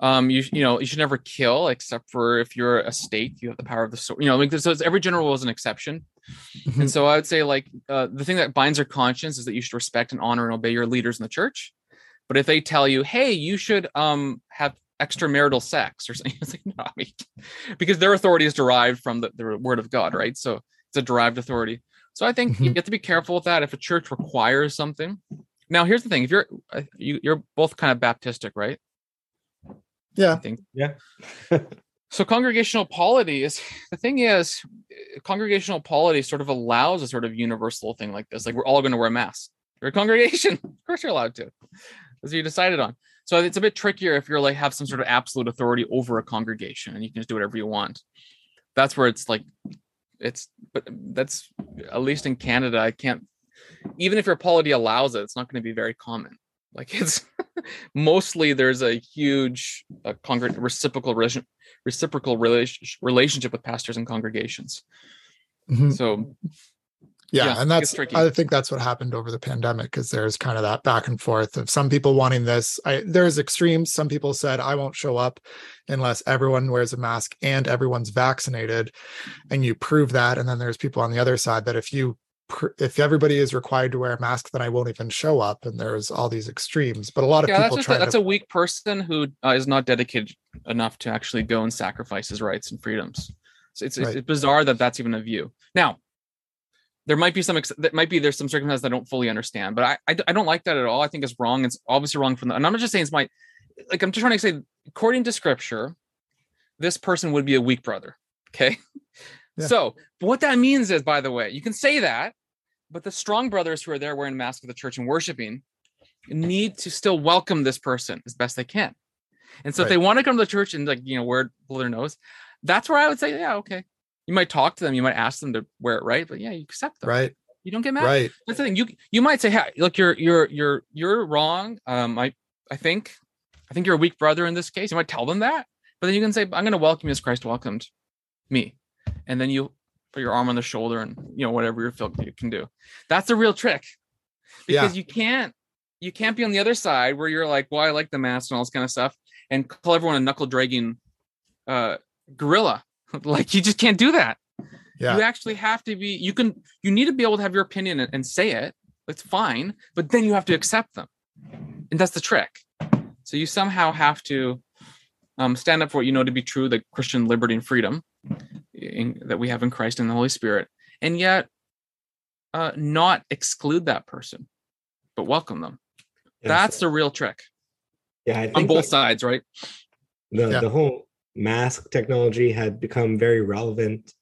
Um, you you know you should never kill except for if you're a state, you have the power of the sword. You know, like so it's, every general rule is an exception. Mhm. And so I would say like uh, the thing that binds your conscience is that you should respect and honor and obey your leaders in the church. But if they tell you, hey, you should um have extramarital sex or something, it's like no, I mean, because their authority is derived from the, the word of God, right? So it's a derived authority. So I think you Mhm. have to be careful with that. If a church requires something, now here's the thing: if you're uh, you, you're both kind of Baptistic, right? I Yeah. think Yeah. so congregational polity is the thing is congregational polity sort of allows a sort of universal thing like this. Like we're all going to wear masks. You're a congregation. of course you're allowed to. As you decided on. So it's a bit trickier if you're like have some sort of absolute authority over a congregation and you can just do whatever you want. That's where it's like it's but that's at least in Canada, I can't even if your polity allows it, it's not going to be very common. Like it's mostly there's a huge uh, congr- reciprocal relation, reciprocal relation, relationship with pastors and congregations. Mhm. So yeah, Yeah, and that's i think that's what happened over the pandemic because there's kind of that back and forth of some people wanting this I, there's extremes some people said i won't show up unless everyone wears a mask and everyone's vaccinated and you prove that and then there's people on the other side that if you if everybody is required to wear a mask then i won't even show up and there's all these extremes but a lot of yeah, that's people try a, that's to a weak person who uh, is not dedicated enough to actually go and sacrifice his rights and freedoms. So it's, Right. it's bizarre that that's even a view. Now, there might be some ex- that might be there's some circumstances I don't fully understand, but I—I don't like that at all. I think it's wrong. It's obviously wrong from the. And I'm not just saying it's my like I'm just trying to say according to scripture, this person would be a weak brother. Okay. Yeah. So what that means is, by the way, you can say that, but the strong brothers who are there wearing masks of the church and worshiping need to still welcome this person as best they can. And so if they want to come to the church and like you know wear blow their nose, that's where I would say, yeah, okay. You might talk to them, you might ask them to wear it right, but yeah, you accept them. Right. You don't get mad. Right. That's the thing. You you might say, hey, look, you're you're you're you're wrong. Um, I I think I think you're a weak brother in this case. You might tell them that, but then you can say, I'm gonna welcome you as Christ welcomed me. And then you put your arm on the shoulder and you know, whatever you feel you can do. That's the real trick. Yeah. Because you can't you can't be on the other side where you're like, well, I like the mask and all this kind of stuff, and call everyone a knuckle dragging uh gorilla. like you just can't do that Yeah. you actually have to be you can you need to be able to have your opinion and, and say it It's fine but then you have to accept them and that's the trick so you somehow have to um, stand up for what you know to be true the christian liberty and freedom in, that we have in christ and the holy spirit and yet uh, not exclude that person but welcome them Yeah, that's the real trick yeah. I on both like sides right the Yeah. the whole mask technology had become very relevant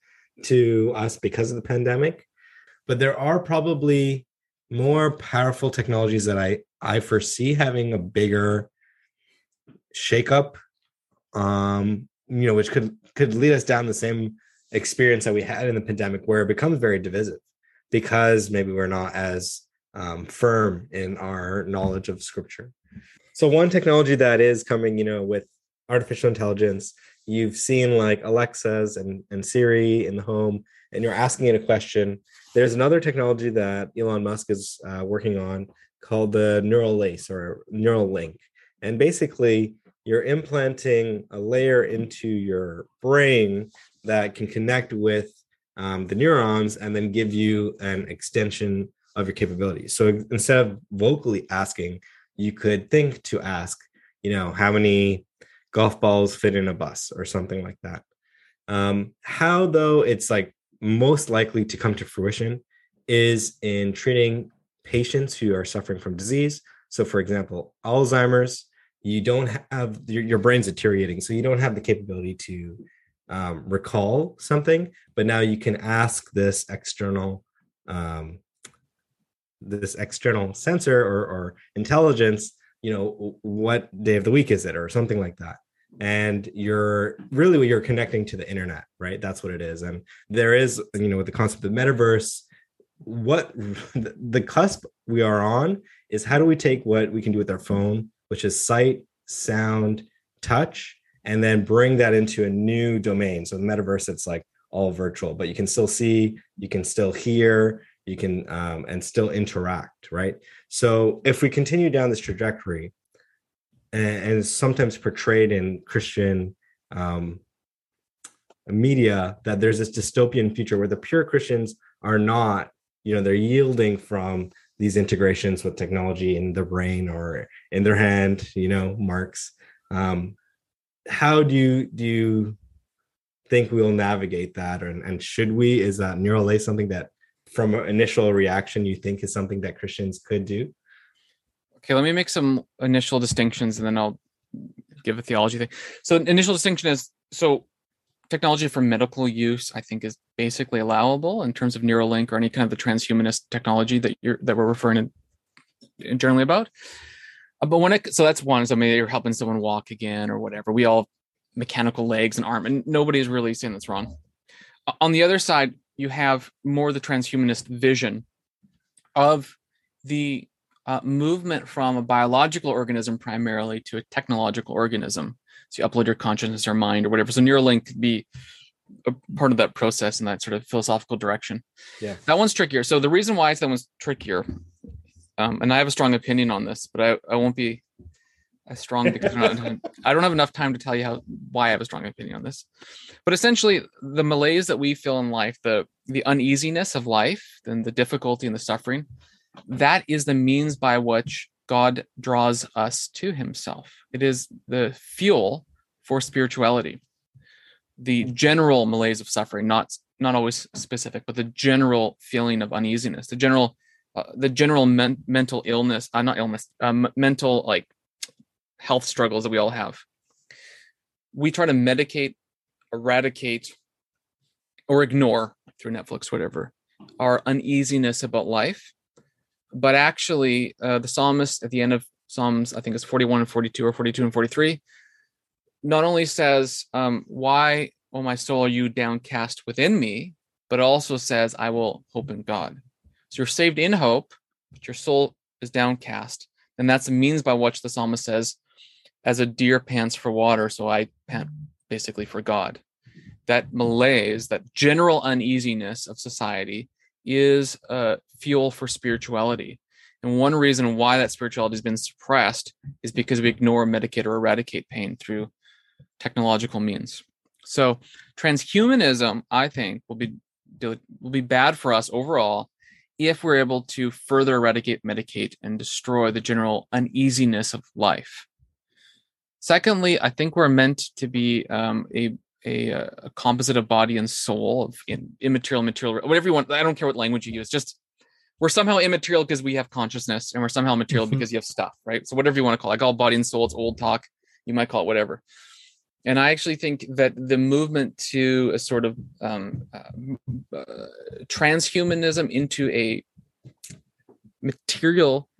to us because of the pandemic, but there are probably more powerful technologies that I I foresee having a bigger shakeup. Um, you know, which could could lead us down the same experience that we had in the pandemic, where it becomes very divisive because maybe we're not as um, firm in our knowledge of scripture. So one technology that is coming, you know, with artificial intelligence, you've seen like Alexas and, and Siri in the home, and you're asking it a question. There's another technology that Elon Musk is uh, working on called the neural lace or Neuralink. And basically, you're implanting a layer into your brain that can connect with um, the neurons and then give you an extension of your capabilities. So instead of vocally asking, you could think to ask, you know, how many golf balls fit in a bus or something like that. Um, how though it's like most likely to come to fruition is in treating patients who are suffering from disease. So, for example, Alzheimer's, you don't have your, your brain's deteriorating, so you don't have the capability to um, recall something, but now you can ask this external um, this external sensor or, or intelligence you know what day of the week is it or something like that. And you're really you're connecting to the internet right? That's what it is. And there is you know with the concept of metaverse what the cusp we are on is how do we take what we can do with our phone which is sight sound touch and then bring that into a new domain. So the metaverse it's like all virtual but you can still see you can still hear you can um, and still interact right? So if we continue down this trajectory and, and sometimes portrayed in christian um, media that there's this dystopian future where the pure christians are not you know they're yielding from these integrations with technology in their brain or in their hand you know marks. Um, how do you do you think we'll navigate that? And, and should we is that neural lace something that from an initial reaction you think is something that christians could do? Okay, let me make some initial distinctions and then I'll give a theology thing. So initial distinction is so technology for medical use, I think, is basically allowable in terms of Neuralink or any kind of the transhumanist technology that you're that we're referring to generally about. Uh, but when it so that's one. So maybe you're helping someone walk again or whatever. We all mechanical legs and arm, and nobody's really saying that's wrong. On the other side, you have more the transhumanist vision of the uh, movement from a biological organism primarily to a technological organism. So you upload your consciousness or mind or whatever. So Neuralink could be a part of that process in that sort of philosophical direction. Yeah. That one's trickier. So the reason why is that one's trickier, um, and I have a strong opinion on this, but I, I won't be as strong because don't, I don't have enough time to tell you how why I have a strong opinion on this. But essentially, the malaise that we feel in life, the the uneasiness of life, and the difficulty and the suffering, that is the means by which God draws us to himself. It is the fuel for spirituality. the general malaise of suffering, not not always specific, but the general feeling of uneasiness, the general uh, the general men- mental illness, uh, not illness, um, mental like health struggles that we all have. We try to medicate, eradicate, or ignore through Netflix, whatever, our uneasiness about life. But actually, uh, the psalmist at the end of Psalms, I think it's 41 and 42 or 42 and 43, not only says, um, Why, oh my soul, are you downcast within me? But also says, I will hope in God. So you're saved in hope, but your soul is downcast. And that's the means by which the psalmist says, as a deer pants for water, so I pant basically for God. That malaise, that general uneasiness of society is a fuel for spirituality. And one reason why that spirituality has been suppressed is because we ignore, medicate, or eradicate pain through technological means. So transhumanism, I think, will be will be bad for us overall if we're able to further eradicate, medicate, and destroy the general uneasiness of life. Secondly, I think we're meant to be um, a, a, a composite of body and soul, of in, immaterial, material, whatever you want. I don't care what language you use. Just we're somehow immaterial because we have consciousness, and we're somehow material mm-hmm. because you have stuff, right? So whatever you want to call it, I call it body and soul. It's old talk. You might call it whatever. And I actually think that the movement to a sort of um, uh, uh, transhumanism into a material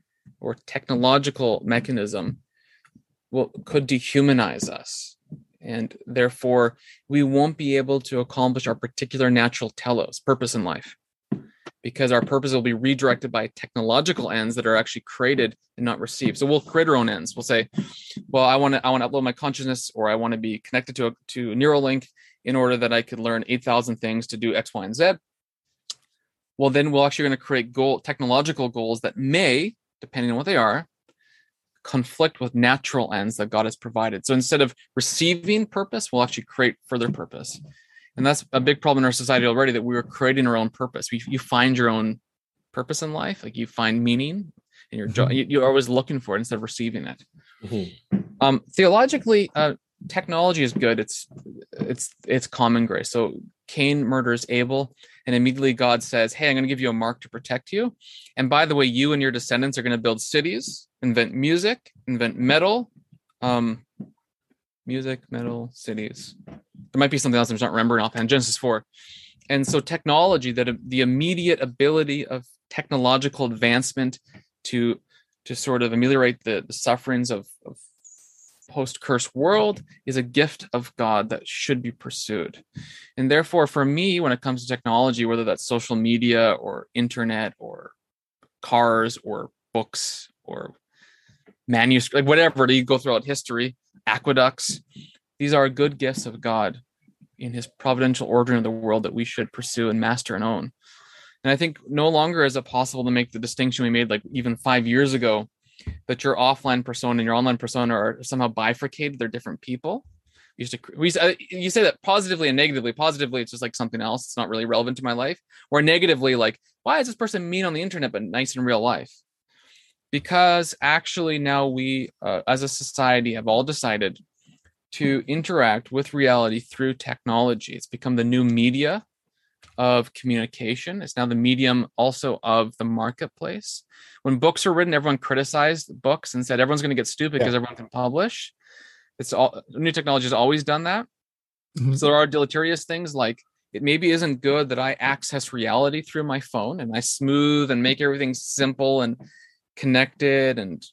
or technological mechanism will could dehumanize us and therefore we won't be able to accomplish our particular natural telos purpose in life because our purpose will be redirected by technological ends that are actually created and not received. So we'll create our own ends. We'll say, well, I want to I want to upload my consciousness or I want to be connected to a to Neuralink in order that I could learn 8,000 things to do X, Y, and Z. Well, then we're actually going to create goal technological goals that may, depending on what they are, conflict with natural ends that God has provided. So instead of receiving purpose, we'll actually create further purpose. And that's a big problem in our society already that we are creating our own purpose. We, you find your own purpose in life like you find meaning and you're mm-hmm. you're always looking for it instead of receiving it. Mm-hmm. um, theologically uh, technology is good. It's it's it's common grace. So cain murders abel and immediately god says hey i'm going to give you a mark to protect you and by the way you and your descendants are going to build cities invent music invent metal um, music, metal, cities. There might be something else I'm just not remembering offhand. Genesis 4. And so technology, that the immediate ability of technological advancement to to sort of ameliorate the, the sufferings of, of post-curse world is a gift of God that should be pursued. And therefore, for me, when it comes to technology, whether that's social media or internet or cars or books or manuscript, like whatever you go throughout history, aqueducts. These are good gifts of God in his providential ordering of the world that we should pursue and master and own. And I think no longer is it possible to make the distinction we made like even five years ago that your offline persona and your online persona are somehow bifurcated. They're different people. You used to we uh, you say that positively and negatively. Positively, it's just like something else. It's not really relevant to my life. Or negatively, like why is this person mean on the internet but nice in real life? because actually now we uh, as a society have all decided to interact with reality through technology it's become the new media of communication it's now the medium also of the marketplace when books were written everyone criticized books and said everyone's going to get stupid because yeah. everyone can publish it's all new technology has always done that mm-hmm. so there are deleterious things like it maybe isn't good that i access reality through my phone and i smooth and make everything simple and connected and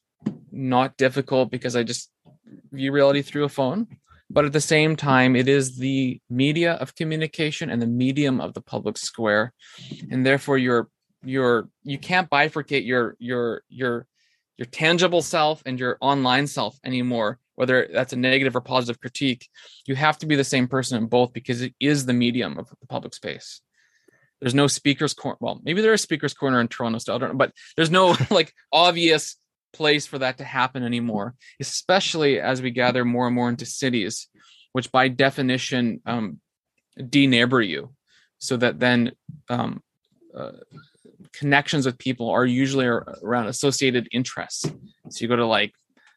not difficult because I just view reality through a phone. But at the same time, it is the media of communication and the medium of the public square, and therefore you're you're you can't bifurcate your your your your tangible self and your online self anymore whether that's a negative or positive critique you have to be the same person in both because it is the medium of the public space there's no speakers corner. Well, maybe there is speakers corner in Toronto still. I don't know, but there's no like obvious place for that to happen anymore, especially as we gather more and more into cities, which by definition um, de-neighbor you, so that then um, uh, connections with people are usually around associated interests. So you go to like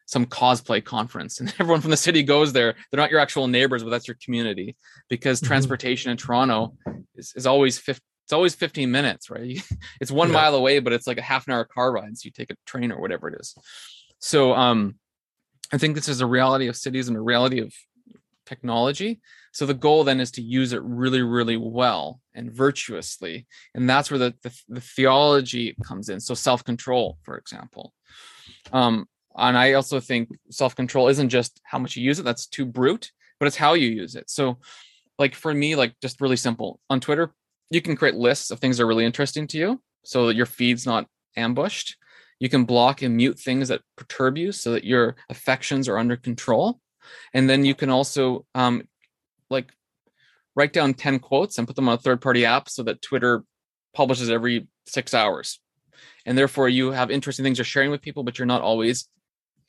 some cosplay conference and everyone from the city goes there they're not your actual neighbors but that's your community because Mhm. transportation in toronto is, is always 50 it's always 15 minutes right? It's one Yeah. mile away but it's like a half an hour car ride so you take a train or whatever it is. So um i think this is a reality of cities and a reality of technology. So the goal then is to use it really really well and virtuously and that's where the, the, the theology comes in. So self-control for example. Um and i also think self-control isn't just how much you use it that's too brute but it's how you use it. So like for me like just really simple. On twitter you can create lists of things that are really interesting to you so that your feed's not ambushed. You can block and mute things that perturb you so that your affections are under control. And then you can also um like write down 10 quotes and put them on a third party app so that twitter publishes every six hours. And therefore you have interesting things you're sharing with people but you're not always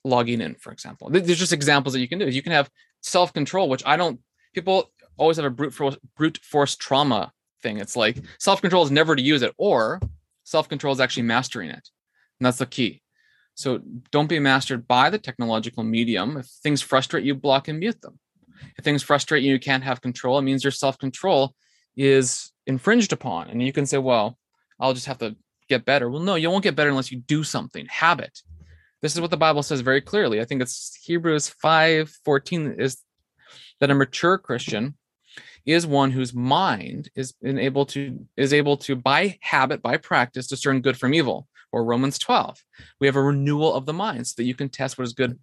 logging in for example. There's just examples that you can do. You can have self-control which i don't people always have a brute force brute force trauma thing it's like self-control is never to use it or self-control is actually mastering it. And that's the key. So don't be mastered by the technological medium. If things frustrate you block and mute them. If things frustrate you you can't have control it means your self-control is infringed upon. And you can say well i'll just have to get better. Well no you won't get better unless you do something. Habit. This is what the bible says very clearly. I think it's hebrews 5 14 is that a mature christian is one whose mind is able to is able to by habit by practice discern good from evil. Or romans 12 we have a renewal of the mind so that you can test what is good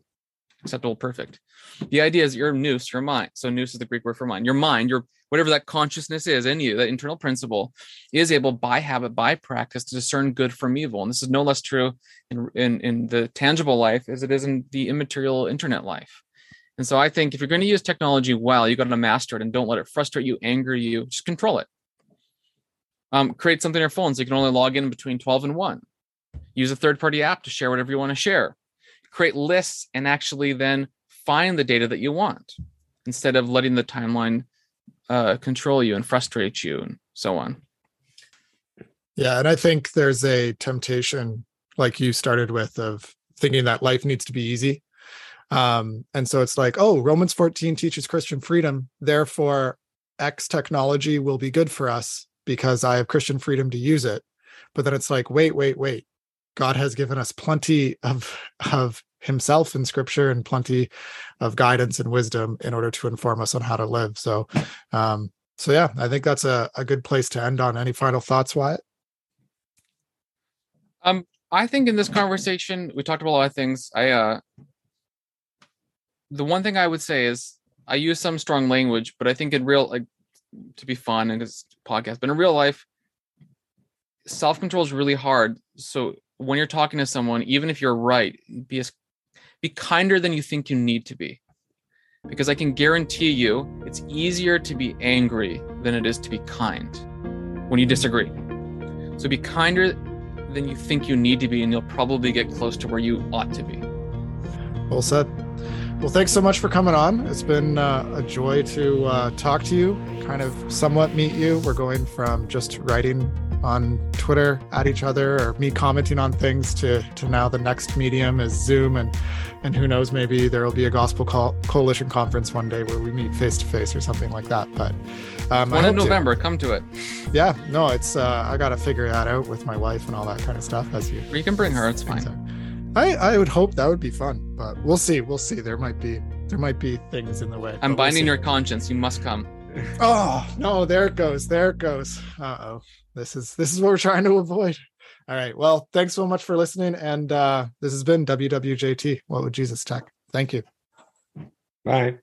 acceptable perfect. The idea is your nous your mind. So nous is the greek word for mind. Your mind your whatever that consciousness is in you that internal principle is able by habit by practice to discern good from evil. And this is no less true in in, in the tangible life as it is in the immaterial internet life and so I think if you're going to use technology well, you got to master it and don't let it frustrate you, anger you. Just control it. Um, create something on your phone so you can only log in between 12 and 1. Use a third party app to share whatever you want to share. Create lists and actually then find the data that you want instead of letting the timeline uh, control you and frustrate you and so on. Yeah, and I think there's a temptation, like you started with, of thinking that life needs to be easy. Um, and so it's like, oh, Romans 14 teaches Christian freedom, therefore X technology will be good for us because I have Christian freedom to use it. But then it's like, wait, wait, wait. God has given us plenty of of himself in scripture and plenty of guidance and wisdom in order to inform us on how to live. So um so yeah, I think that's a, a good place to end on. Any final thoughts, Wyatt? Um, I think in this conversation we talked about a lot of things. I uh the one thing I would say is I use some strong language, but I think in real like to be fun in this podcast, but in real life, self-control is really hard. So when you're talking to someone, even if you're right, be as be kinder than you think you need to be. Because I can guarantee you it's easier to be angry than it is to be kind when you disagree. So be kinder than you think you need to be, and you'll probably get close to where you ought to be. Well said. Well, thanks so much for coming on. It's been uh, a joy to uh, talk to you, kind of somewhat meet you. We're going from just writing on Twitter at each other or me commenting on things to, to now the next medium is Zoom. And, and who knows, maybe there will be a Gospel Co- Coalition conference one day where we meet face to face or something like that. But um, I One in hope to. November, come to it. Yeah, no, it's, uh, I got to figure that out with my wife and all that kind of stuff as you Or you can bring her, it's fine. Are. I I would hope that would be fun, but we'll see. We'll see. There might be there might be things in the way. I'm but we'll binding your conscience. You must come. Oh no! There it goes. There it goes. Uh oh. This is this is what we're trying to avoid. All right. Well, thanks so much for listening, and uh this has been WWJT. What would Jesus tech? Thank you. Bye.